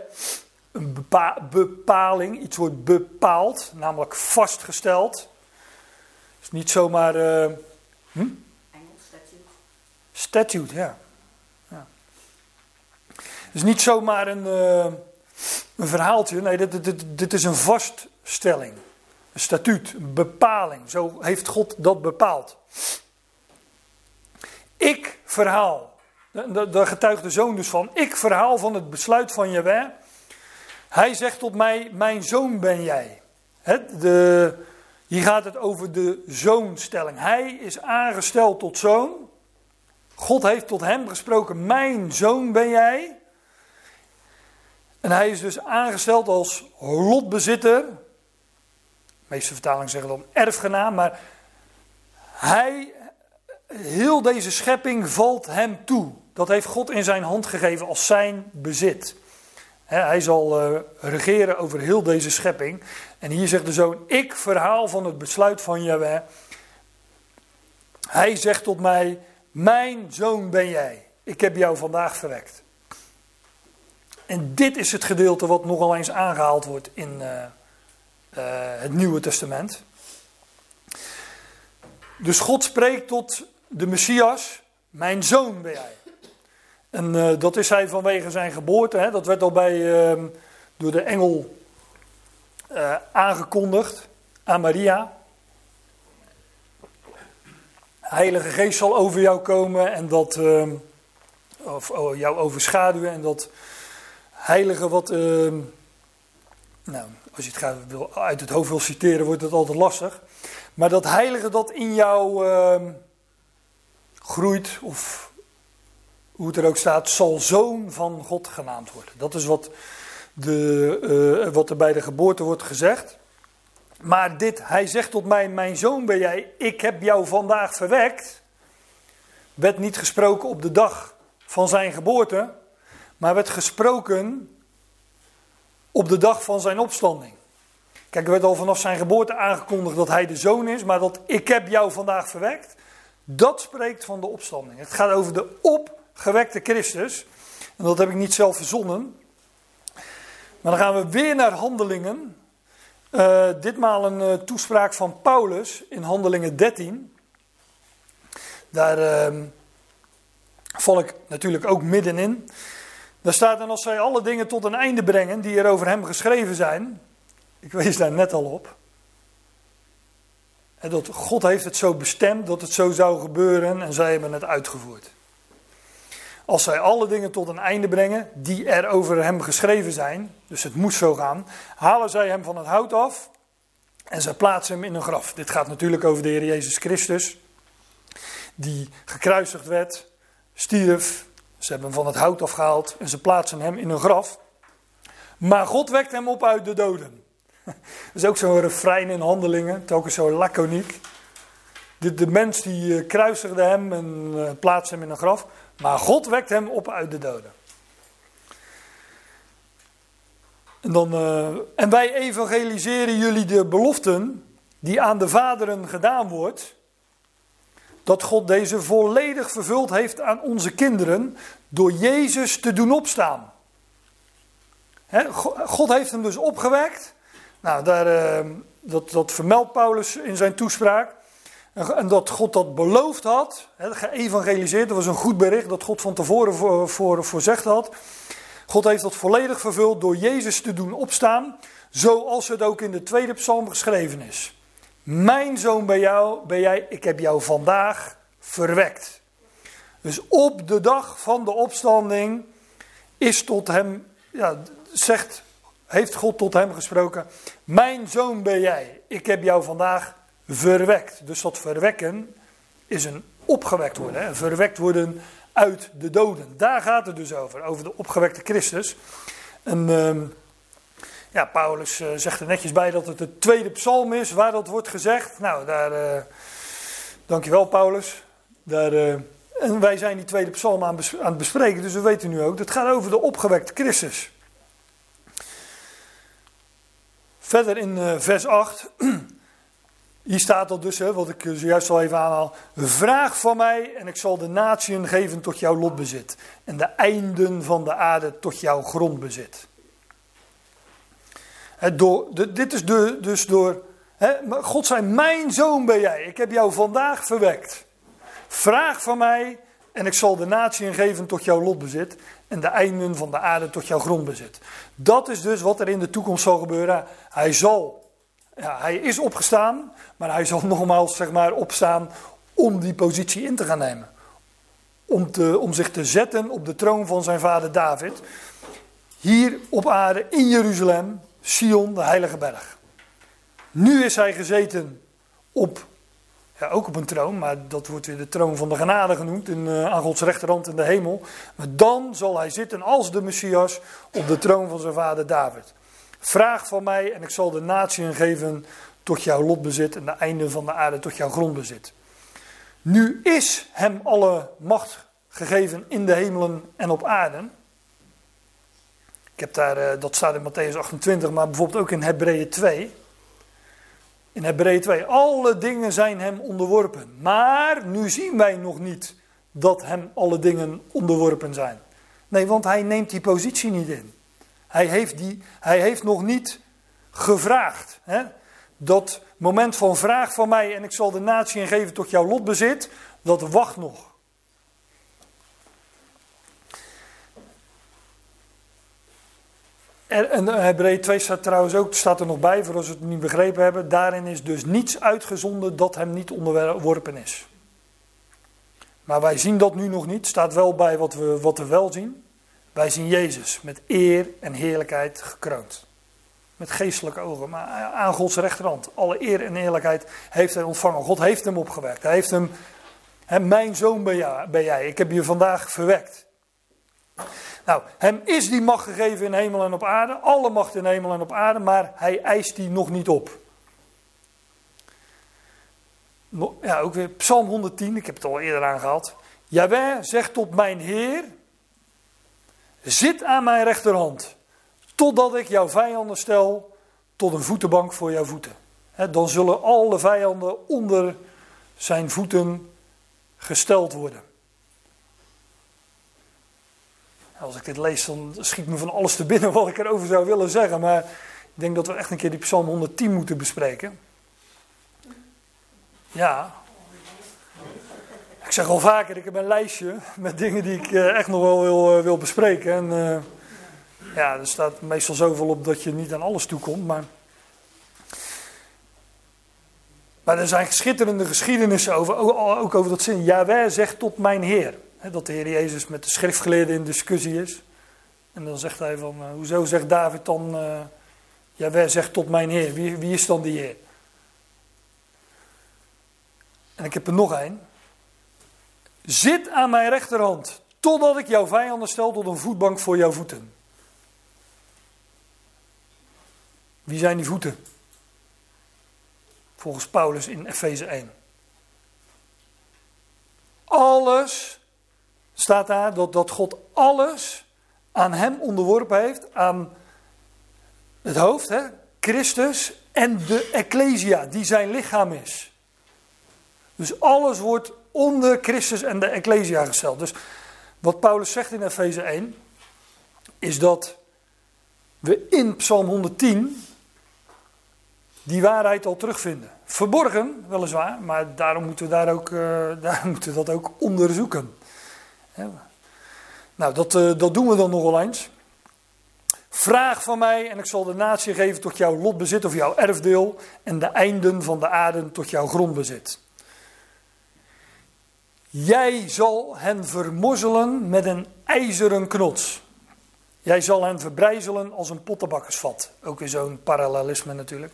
Een bepa bepaling, iets wordt bepaald, namelijk vastgesteld. Het is niet zomaar. Uh, hm? Engels, statute. Statute, ja. Is niet zomaar een, een verhaaltje, nee, dit, dit, dit is een vaststelling. Een statuut, een bepaling. Zo heeft God dat bepaald. Ik verhaal, daar getuigt de zoon dus van. Ik verhaal van het besluit van Jaweh. Hij zegt tot mij: Mijn zoon ben jij. de, hier gaat het over de zoonstelling. Hij is aangesteld tot zoon. God heeft tot hem gesproken: Mijn zoon ben jij. En hij is dus aangesteld als lotbezitter de meeste vertalingen zeggen dan erfgenaam, maar hij, heel deze schepping valt hem toe. Dat heeft God in zijn hand gegeven als zijn bezit. Hij zal eh, regeren over heel deze schepping. En hier zegt de zoon: Ik verhaal van het besluit van Yahweh. Hij zegt tot mij: Mijn zoon ben jij. Ik heb jou vandaag verwekt. En dit is het gedeelte wat nogal eens aangehaald wordt in, uh, uh, het Nieuwe Testament. Dus God spreekt tot de Messias, mijn zoon ben jij. En uh, dat is hij vanwege zijn geboorte. Hè? Dat werd al bij, uh, door de engel aangekondigd aan Maria. Heilige Geest zal over jou komen en dat, ehm, of oh, jou overschaduwen en dat heilige wat, ehm, nou, als je het gaat, uit het hoofd wil citeren, wordt het altijd lastig. Maar dat heilige dat in jou uh, groeit, of hoe het er ook staat, zal zoon van God genaamd worden. Dat is wat, de, uh, wat er bij de geboorte wordt gezegd. Maar dit, hij zegt tot mij, mijn zoon ben jij, ik heb jou vandaag verwekt. Werd niet gesproken op de dag van zijn geboorte, maar werd gesproken op de dag van zijn opstanding. Kijk, er werd al vanaf zijn geboorte aangekondigd dat hij de zoon is, maar dat ik heb jou vandaag verwekt, dat spreekt van de opstanding. Het gaat over de opgewekte Christus. En dat heb ik niet zelf verzonnen. Maar dan gaan we weer naar handelingen. Uh, ditmaal een uh, toespraak van Paulus in handelingen 13. Daar uh, val ik natuurlijk ook middenin. Daar staat dan als zij alle dingen tot een einde brengen die er over hem geschreven zijn. Ik wees daar net al op. En dat God heeft het zo bestemd dat het zo zou gebeuren en zij hebben het uitgevoerd. Als zij alle dingen tot een einde brengen die er over hem geschreven zijn, dus het moest zo gaan, halen zij hem van het hout af en zij plaatsen hem in een graf. Dit gaat natuurlijk over de Heer Jezus Christus, die gekruisigd werd, stierf, ze hebben hem van het hout afgehaald en ze plaatsen hem in een graf. Maar God wekt hem op uit de doden. [LAUGHS] Dat is ook zo'n refrein in handelingen, telkens zo laconiek. De, de mens die uh, kruisigde hem en uh, plaatste hem in een graf. Maar God wekt hem op uit de doden. En, dan, uh, en wij evangeliseren jullie de beloften die aan de vaderen gedaan wordt dat God deze volledig vervuld heeft aan onze kinderen door Jezus te doen opstaan. God heeft hem dus opgewekt. Nou, daar, uh, dat, dat vermeldt Paulus in zijn toespraak. En dat God dat beloofd had, geëvangeliseerd, dat was een goed bericht dat God van tevoren voor, voor, voorzegd had. God heeft dat volledig vervuld door Jezus te doen opstaan, zoals het ook in de tweede psalm geschreven is. Mijn zoon ben, jou, ben jij, ik heb jou vandaag verwekt. Dus op de dag van de opstanding is tot hem, ja, zegt, heeft God tot hem gesproken: Mijn zoon ben jij, ik heb jou vandaag verwekt. Dus dat verwekken is een opgewekt worden, hè? verwekt worden uit de doden. Daar gaat het dus over, over de opgewekte Christus. En. Uh, ja, Paulus uh, zegt er netjes bij dat het de tweede psalm is waar dat wordt gezegd. Nou, daar, uh, dankjewel Paulus. Daar, uh, en wij zijn die tweede psalm aan, aan, het bespreken, dus we weten nu ook, dat gaat over de opgewekte Christus. Verder in vers 8. [CLEARS THROAT] hier staat al dus, hè, wat ik zojuist al even aanhaal. Vraag van mij en ik zal de natieën geven tot jouw lotbezit. En de einden van de aarde tot jouw grondbezit. Door, dit is de, dus door. God zei: Mijn zoon ben jij. Ik heb jou vandaag verwekt. Vraag van mij en ik zal de natieën geven tot jouw lotbezit. En de einden van de aarde tot jouw grondbezit. Dat is dus wat er in de toekomst zal gebeuren. Hij zal ja, hij is opgestaan, maar hij zal [LAUGHS] nogmaals zeg maar, opstaan om die positie in te gaan nemen. Om, om zich te zetten op de troon van zijn vader David. Hier op aarde in Jeruzalem, Sion, de heilige berg. Nu is hij gezeten op, ja, ook op een troon, maar dat wordt weer de troon van de genade genoemd, in, uh, aan Gods rechterhand in de hemel. Maar dan zal hij zitten als de Messias op de troon van zijn vader David. Vraag van mij en ik zal de natieën geven tot jouw lotbezit en de einde van de aarde tot jouw grondbezit. Nu is hem alle macht gegeven in de hemelen en op aarde. Ik heb daar, eh, dat staat in Matthäus 28, maar bijvoorbeeld ook in Hebreeën 2. In Hebreeën 2, alle dingen zijn hem onderworpen. Maar nu zien wij nog niet dat hem alle dingen onderworpen zijn. Nee, want hij neemt die positie niet in. Hij heeft, die, hij heeft nog niet gevraagd. Hè? Dat moment van vraag van mij en ik zal de natie geven tot jouw lotbezit, dat wacht nog. En Hebreeën 2 staat trouwens ook, staat er nog bij, voor als we het niet begrepen hebben. Daarin is dus niets uitgezonden dat hem niet onderworpen is. Maar wij zien dat nu nog niet, staat wel bij wat we, wat we wel zien. Wij zien Jezus met eer en heerlijkheid gekroond. Met geestelijke ogen, maar aan Gods rechterhand. Alle eer en heerlijkheid heeft hij ontvangen. God heeft hem opgewekt. Hij heeft hem, hè, mijn zoon ben jij, ben jij, ik heb je vandaag verwekt. Nou, hem is die macht gegeven in hemel en op aarde. Alle macht in hemel en op aarde, maar hij eist die nog niet op. Ja, ook weer Psalm 110, ik heb het al eerder aangehaald. Jawel zegt tot mijn Heer, Zit aan mijn rechterhand, totdat ik jouw vijanden stel tot een voetenbank voor jouw voeten. dan zullen alle vijanden onder zijn voeten gesteld worden. Als ik dit lees, dan schiet me van alles te binnen wat ik erover zou willen zeggen. Maar ik denk dat we echt een keer die Psalm 110 moeten bespreken. Ja, ik zeg al vaker, ik heb een lijstje met dingen die ik eh, echt nog wel wil, eh, wil bespreken. En uh, ja, er staat meestal zoveel op dat je niet aan alles toekomt. Maar, maar er zijn schitterende geschiedenissen over, ook over dat zin. Jawel zegt tot mijn Heer. Dat de Heer Jezus met de schriftgeleerden in discussie is. En dan zegt hij van, hoezo zegt David dan, uh, Jawel zegt tot mijn Heer. Wie, wie is dan die Heer? En ik heb er nog één. Zit aan mijn rechterhand, totdat ik jouw vijanden stel tot een voetbank voor jouw voeten. Wie zijn die voeten? Volgens Paulus in Efeze 1. Alles staat daar dat, dat God alles aan hem onderworpen heeft, aan het hoofd, hè, Christus en de Ecclesia, die zijn lichaam is. Dus alles wordt onder Christus en de Ecclesia gesteld. Dus wat Paulus zegt in Efeze 1, is dat we in Psalm 110 die waarheid al terugvinden. Verborgen, weliswaar, maar daarom moeten we, daar ook, [LAUGHS] uh, daarom moeten we dat ook onderzoeken. Nou, dat, uh, dat doen we dan nogal eens. Vraag van mij en ik zal de natie geven tot jouw lotbezit of jouw erfdeel en de einden van de aarde tot jouw grondbezit. Jij zal hen vermozzelen met een ijzeren knots. Jij zal hen verbrijzelen als een pottenbakkersvat. Ook weer zo'n parallelisme natuurlijk.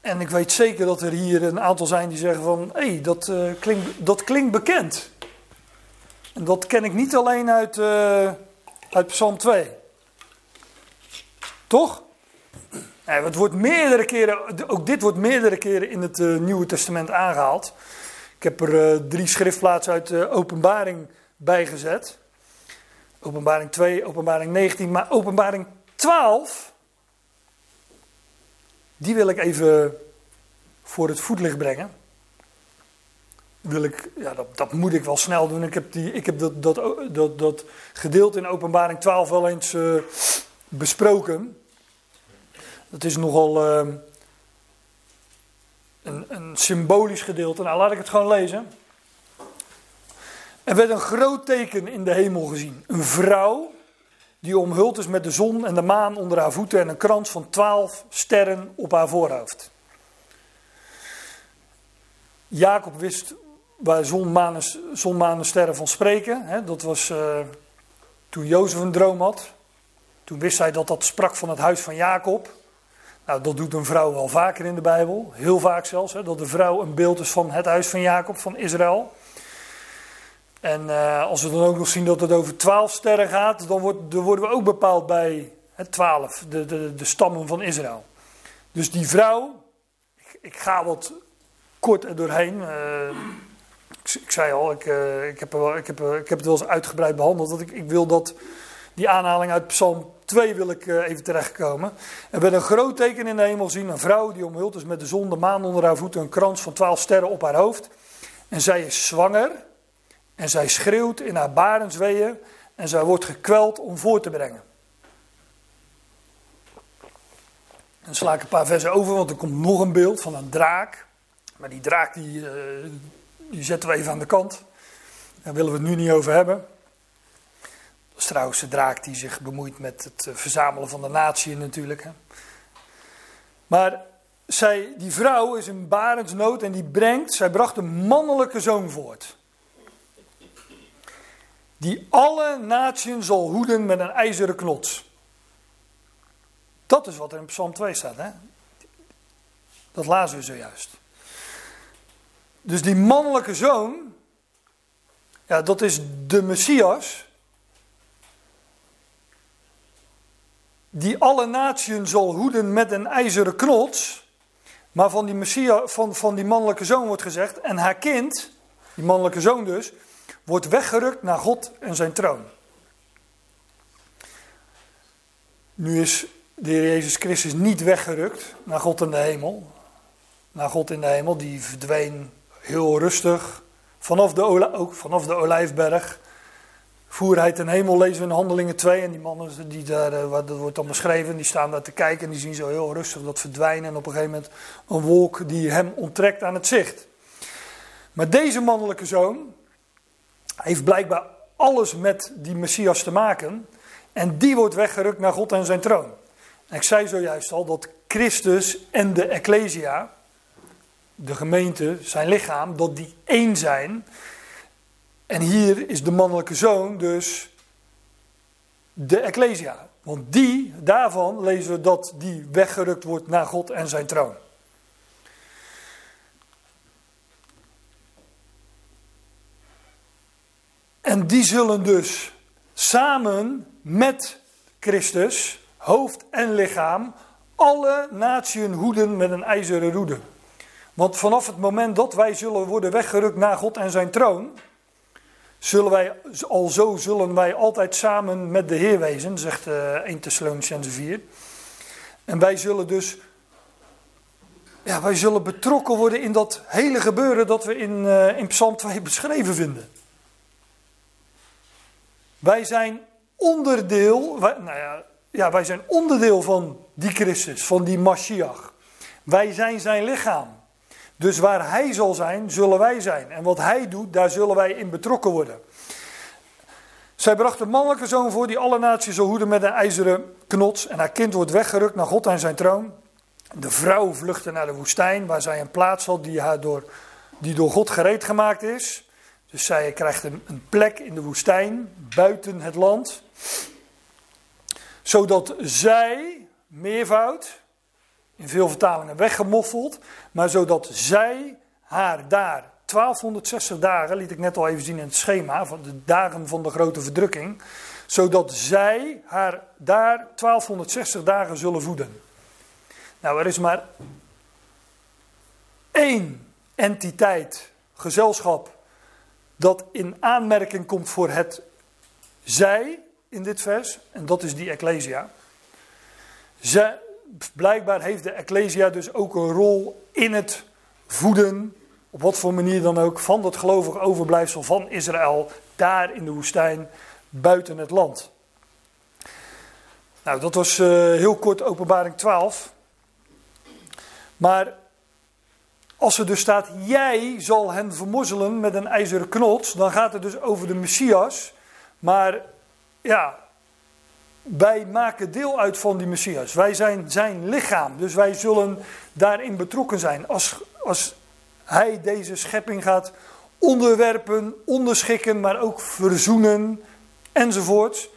En ik weet zeker dat er hier een aantal zijn die zeggen van... hé, hey, dat, uh, klinkt, dat klinkt bekend. En dat ken ik niet alleen uit, uh, uit Psalm 2. Toch? het wordt meerdere keren, ook dit wordt meerdere keren in het uh, Nieuwe Testament aangehaald. Ik heb er drie schriftplaatsen uit de Openbaring bijgezet. Openbaring 2, Openbaring 19, maar Openbaring 12 die wil ik even voor het voetlicht brengen. Wil ik, ja, dat, dat moet ik wel snel doen. Ik heb, die, ik heb dat, dat, dat, dat gedeelte in Openbaring 12 wel eens uh, besproken. Dat is nogal uh, een, een symbolisch gedeelte. Nou, laat ik het gewoon lezen. Er werd een groot teken in de hemel gezien. Een vrouw die omhuld is met de zon en de maan onder haar voeten en een krans van twaalf sterren op haar voorhoofd. Jacob wist waar zon, maan, zon, maan en sterren van spreken. Hè? Dat was uh, toen Jozef een droom had. Toen wist hij dat dat sprak van het huis van Jacob. Nou, dat doet een vrouw wel vaker in de Bijbel. Heel vaak zelfs. Hè? Dat de vrouw een beeld is van het huis van Jacob, van Israël. En uh, als we dan ook nog zien dat het over twaalf sterren gaat, dan, wordt, worden we ook bepaald bij het twaalf, de, de, de stammen van Israël. Dus die vrouw, ik, ga wat kort er doorheen. Uh, ik, zei al, ik, uh, ik, heb wel, ik, heb, ik heb het wel eens uitgebreid behandeld. Dat ik, ik wil dat, die aanhaling uit Psalm 2 wil ik even terechtkomen. Er werd een groot teken in de hemel zien, een vrouw die omhuld is met de zon, de maan onder haar voeten, een krans van twaalf sterren op haar hoofd. En zij is zwanger en zij schreeuwt in haar barensweeën en zij wordt gekweld om voor te brengen. Dan sla ik een paar versen over, want er komt nog een beeld van een draak. Maar die draak die, uh, die zetten we even aan de kant. Daar willen we het nu niet over hebben. Dat is trouwens de draak die zich bemoeit met het eh, verzamelen van de natie natuurlijk. Maar zij, die vrouw is in barensnood en die brengt, zij bracht een mannelijke zoon voort die alle naties zal hoeden met een ijzeren knots. Dat is wat er in Psalm 2 staat. Hè? Dat lazen we zojuist. Dus die mannelijke zoon, ja, dat is de Messias. Die alle naties zal hoeden met een ijzeren knots. Maar van die, Messias, van, van die mannelijke zoon wordt gezegd, en haar kind, die mannelijke zoon dus, wordt weggerukt naar God en zijn troon. Nu is de Heer Jezus Christus niet weggerukt naar God in de hemel. Naar God in de hemel, die verdween heel rustig vanaf de, ook vanaf de Olijfberg. Voer hij ten hemel, lezen we in Handelingen 2. En die mannen, die daar, eh, dat wordt dan beschreven, die staan daar te kijken en die zien zo heel rustig dat verdwijnen. En op een gegeven moment een wolk die hem onttrekt aan het zicht. Maar deze mannelijke zoon, heeft blijkbaar alles met die Messias te maken. En die wordt weggerukt naar God en zijn troon. En ik zei zojuist al dat Christus en de Ecclesia, de gemeente, zijn lichaam, dat die één zijn. En hier is de mannelijke zoon dus de Ecclesia. Want die, daarvan lezen we dat die weggerukt wordt naar God en zijn troon. En die zullen dus samen met Christus, hoofd en lichaam, alle natieën hoeden met een ijzeren roede. Want vanaf het moment dat wij zullen worden weggerukt naar God en zijn troon, zullen wij, alzo zullen wij altijd samen met de Heer wezen, zegt uh, 1 Thessalonicense 4. En wij zullen dus, ja, wij zullen betrokken worden in dat hele gebeuren dat we in, uh, in Psalm 2 beschreven vinden. Wij zijn onderdeel, nou ja, ja, wij zijn onderdeel van die Christus, van die Mashiach. Wij zijn zijn lichaam. Dus waar hij zal zijn, zullen wij zijn. En wat hij doet, daar zullen wij in betrokken worden. Zij bracht een mannelijke zoon voor die alle naties zal hoeden met een ijzeren knots. En haar kind wordt weggerukt naar God en zijn troon. De vrouw vluchtte naar de woestijn, waar zij een plaats had die, haar door, die door God gereed gemaakt is. Dus zij krijgt een, plek in de woestijn, buiten het land. Zodat zij, meervoud, in veel vertalingen weggemoffeld, maar zodat zij haar daar 1260 dagen, liet ik net al even zien in het schema, van de dagen van de grote verdrukking, zodat zij haar daar 1260 dagen zullen voeden. Nou, er is maar één entiteit, gezelschap, dat in aanmerking komt voor het zij in dit vers, en dat is die Ecclesia. Blijkbaar heeft de Ecclesia dus ook een rol in het voeden, op wat voor manier dan ook, van dat gelovige overblijfsel van Israël, daar in de woestijn, buiten het land. Nou, dat was uh, heel kort openbaring 12. Maar als er dus staat, jij zal hen vermozzelen met een ijzeren knots, dan gaat het dus over de Messias. Maar ja, wij maken deel uit van die Messias. Wij zijn zijn lichaam, dus wij zullen daarin betrokken zijn. Als, als hij deze schepping gaat onderwerpen, onderschikken, maar ook verzoenen enzovoort,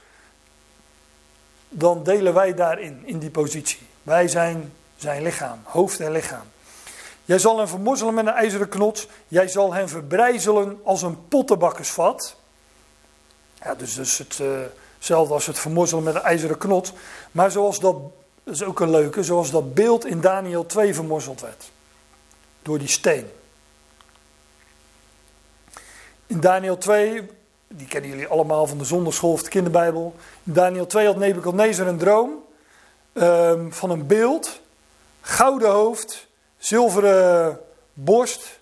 dan delen wij daarin, in die positie. Wij zijn zijn lichaam, hoofd en lichaam. Jij zal hen vermorzelen met een ijzeren knots. Jij zal hen verbrijzelen als een pottenbakkersvat. Ja, dus, dus hetzelfde uh als het vermorzelen met een ijzeren knot. Maar zoals dat, dat is ook een leuke, zoals dat beeld in Daniel 2 vermorzeld werd. Door die steen. In Daniel 2, die kennen jullie allemaal van de zonderschool of de kinderbijbel. In Daniel 2 had Nebuchadnezzar een droom um, van een beeld. Gouden hoofd, zilveren borst,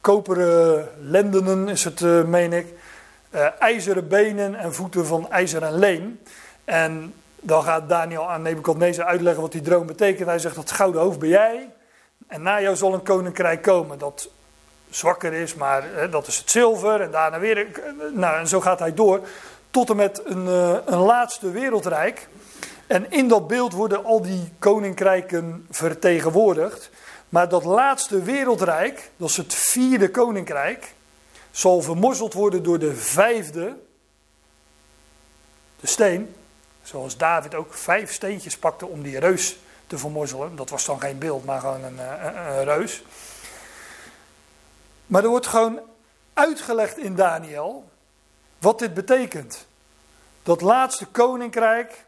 koperen lendenen is het, uh, meen ik. Uh, ijzeren benen en voeten van ijzer en leem. En dan gaat Daniel aan Nebuchadnezzar uitleggen wat die droom betekent. Hij zegt dat gouden hoofd ben jij. En na jou zal een koninkrijk komen dat zwakker is, maar hè, dat is het zilver. En daarna weer. Nou, en zo gaat hij door. Tot en met een, een laatste wereldrijk. En in dat beeld worden al die koninkrijken vertegenwoordigd. Maar dat laatste wereldrijk, dat is het vierde koninkrijk, zal vermorzeld worden door de vijfde, de steen. Zoals David ook vijf steentjes pakte om die reus te vermorzelen. Dat was dan geen beeld, maar gewoon een, eh, een, reus. Maar er wordt gewoon uitgelegd in Daniel wat dit betekent. Dat laatste koninkrijk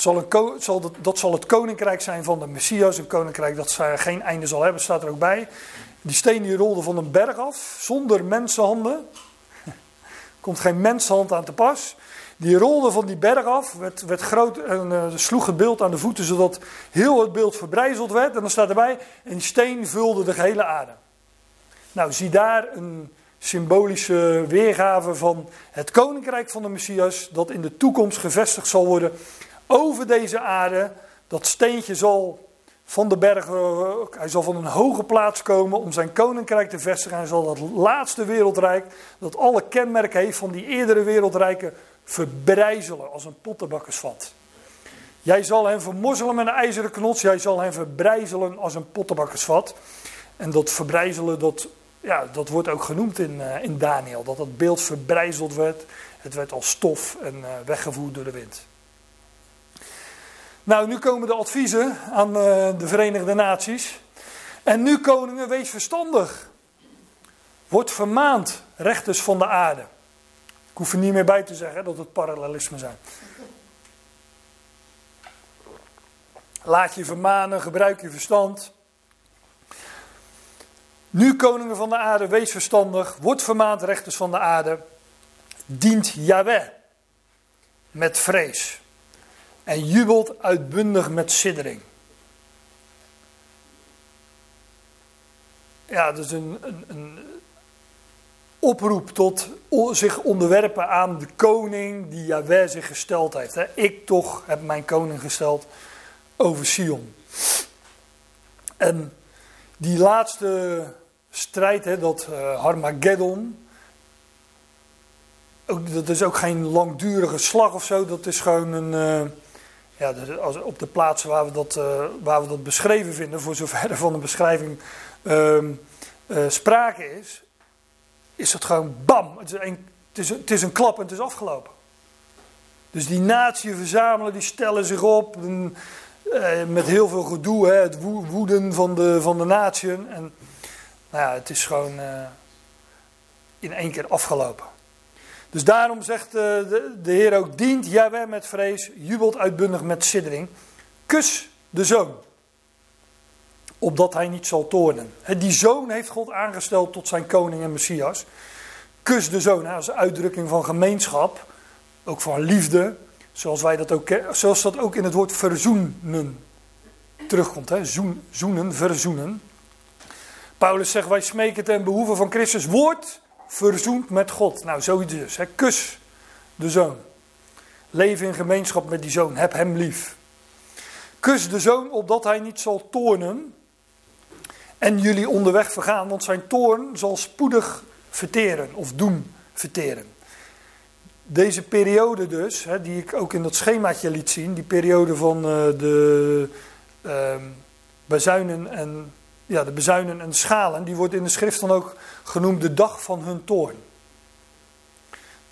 zal een, zal dat, dat, zal het koninkrijk zijn van de Messias. Een koninkrijk dat geen einde zal hebben, staat er ook bij. Die steen die rolde van een berg af, zonder mensenhanden. [LAUGHS] Komt geen mensenhand aan te pas. Die rolde van die berg af, werd, werd groot en uh, sloeg het beeld aan de voeten, zodat heel het beeld verbrijzeld werd. En dan staat erbij, en die steen vulde de gehele aarde. Nou, zie daar een symbolische weergave van het koninkrijk van de Messias, dat in de toekomst gevestigd zal worden over deze aarde. Dat steentje zal van de bergen, hij zal van een hoge plaats komen om zijn koninkrijk te vestigen. Hij zal dat laatste wereldrijk, dat alle kenmerken heeft van die eerdere wereldrijken, verbrijzelen als een pottenbakkersvat. Jij zal hem vermorzelen met een ijzeren knots, jij zal hem verbrijzelen als een pottenbakkersvat. En dat verbrijzelen, dat, ja, dat wordt ook genoemd in, uh, in Daniel, dat dat beeld verbrijzeld werd. Het werd als stof en uh, weggevoerd door de wind. Nou, nu komen de adviezen aan uh, de Verenigde Naties. En nu, koningen, wees verstandig. Word vermaand, rechters van de aarde. Ik hoef er niet meer bij te zeggen dat het parallelisme zijn. Laat je vermanen, gebruik je verstand. Nu, koningen van de aarde, wees verstandig. Word vermaand, rechters van de aarde. Dient Yahweh met vrees en jubelt uitbundig met siddering. Ja, dus een, een, een oproep tot zich onderwerpen aan de koning die Yahweh zich gesteld heeft. Ik toch heb mijn koning gesteld over Sion. En die laatste strijd, hè, dat uh, Harmageddon, dat is ook geen langdurige slag of zo, dat is gewoon een... Uh, ja, dus als, op de plaatsen waar we, dat, uh, waar we dat beschreven vinden, voor zover [LAUGHS] er van de beschrijving uh, uh, sprake is, is het gewoon bam. Het is, een, het, is, het is een klap en het is afgelopen. Dus die natie verzamelen, die stellen zich op en, uh, met heel veel gedoe, hè, het woeden van de, van de natie. En nou ja, het is gewoon in één keer afgelopen. Dus daarom zegt eh, de, de Heer ook, dient Jaweh met vrees, jubelt uitbundig met siddering. Kus de zoon, opdat hij niet zal toornen. Die zoon heeft God aangesteld tot zijn koning en Messias. Kus de zoon, als uitdrukking van gemeenschap, ook van liefde, zoals, wij dat ook, zoals dat ook in het woord verzoenen terugkomt. Hè? Zoen, zoenen, verzoenen. Paulus zegt, wij smeken ten behoeve van Christus, wordt verzoend met God. Nou, zoiets dus. Hè? Kus de zoon. Leef in gemeenschap met die zoon. Heb hem lief. Kus de zoon opdat hij niet zal toornen en jullie onderweg vergaan, want zijn toorn zal spoedig verteren of doen verteren. Deze periode dus, hè, die ik ook in dat schemaatje liet zien, die periode van uh, de uh, bezuinen en ja, de bezuinen en schalen, die wordt in de schrift dan ook genoemd de dag van hun toorn.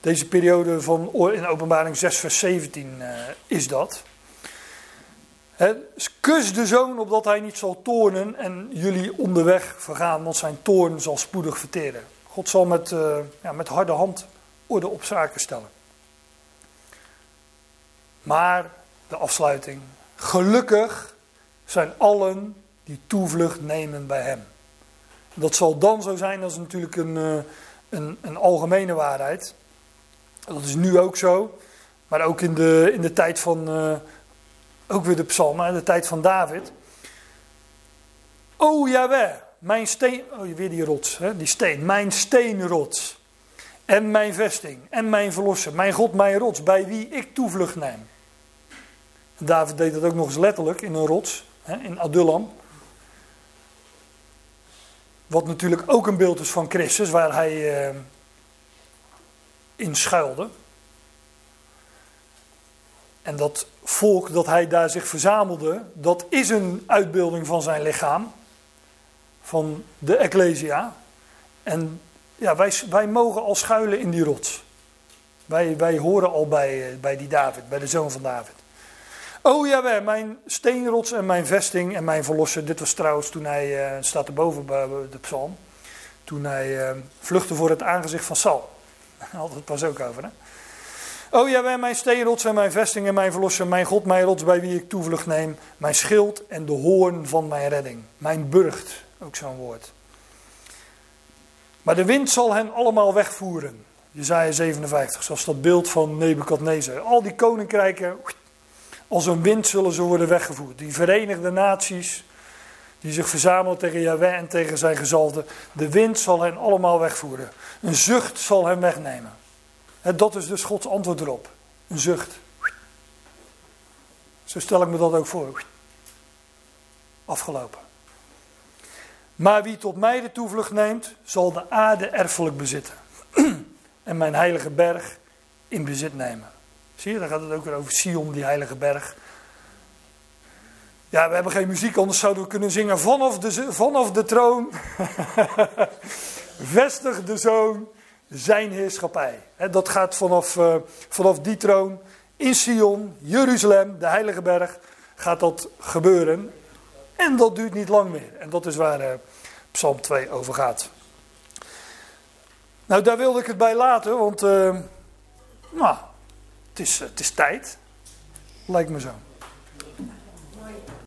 Deze periode van in openbaring 6 vers 17 uh, is dat. Kus de zoon opdat hij niet zal toornen en jullie onderweg vergaan, want zijn toorn zal spoedig verteren. God zal met, uh, ja, met harde hand orde op zaken stellen. Maar de afsluiting. Gelukkig zijn allen die toevlucht nemen bij hem. Dat zal dan zo zijn, dat is natuurlijk een, uh, een, een algemene waarheid. Dat is nu ook zo. Maar ook in de, in de tijd van. Uh, ook weer de psalmen, de tijd van David. O Jaweh, mijn steen, oh weer die rots, hè, die steen, mijn steenrots. En mijn vesting, en mijn verlosser, mijn God, mijn rots, bij wie ik toevlucht neem. David deed dat ook nog eens letterlijk in een rots, hè, in Adullam. Wat natuurlijk ook een beeld is van Christus, waar hij uh, in schuilde. En dat volk dat hij daar zich verzamelde, dat is een uitbeelding van zijn lichaam, van de Ecclesia. En ja, wij, wij mogen al schuilen in die rots. Wij, wij horen al bij, bij die David, bij de zoon van David. Oh ja, mijn steenrots en mijn vesting en mijn verlosser. Dit was trouwens toen hij, uh, staat erboven bij de psalm, toen hij uh, vluchtte voor het aangezicht van Saul. [LAUGHS] Altijd pas ook over, hè? O ja, wij mijn steenrots en mijn vesting en mijn verlosser, mijn God, mijn rots bij wie ik toevlucht neem, mijn schild en de hoorn van mijn redding. Mijn burcht, ook zo'n woord. Maar de wind zal hen allemaal wegvoeren. Jezaja 57, zoals dat beeld van Nebukadnezar. Al die koninkrijken, als een wind zullen ze worden weggevoerd. Die verenigde naties, die zich verzamelen tegen Yahweh en tegen zijn gezalde. De wind zal hen allemaal wegvoeren. Een zucht zal hen wegnemen. Dat is dus Gods antwoord erop. Een zucht. Zo stel ik me dat ook voor. Afgelopen. Maar wie tot mij de toevlucht neemt, zal de aarde erfelijk bezitten. [CLEARS THROAT] en mijn heilige berg in bezit nemen. Zie je, dan gaat het ook weer over Sion, die heilige berg. Ja, we hebben geen muziek, anders zouden we kunnen zingen vanaf de, vanaf de troon. [LAUGHS] Vestig de zoon zijn heerschappij. dat gaat vanaf, uh, vanaf die troon in Sion, Jeruzalem, de heilige berg, gaat dat gebeuren. En dat duurt niet lang meer. En dat is waar uh, Psalm 2 over gaat. Nou, daar wilde ik het bij laten, want uh, nou, het, is, het is tijd. Lijkt me zo.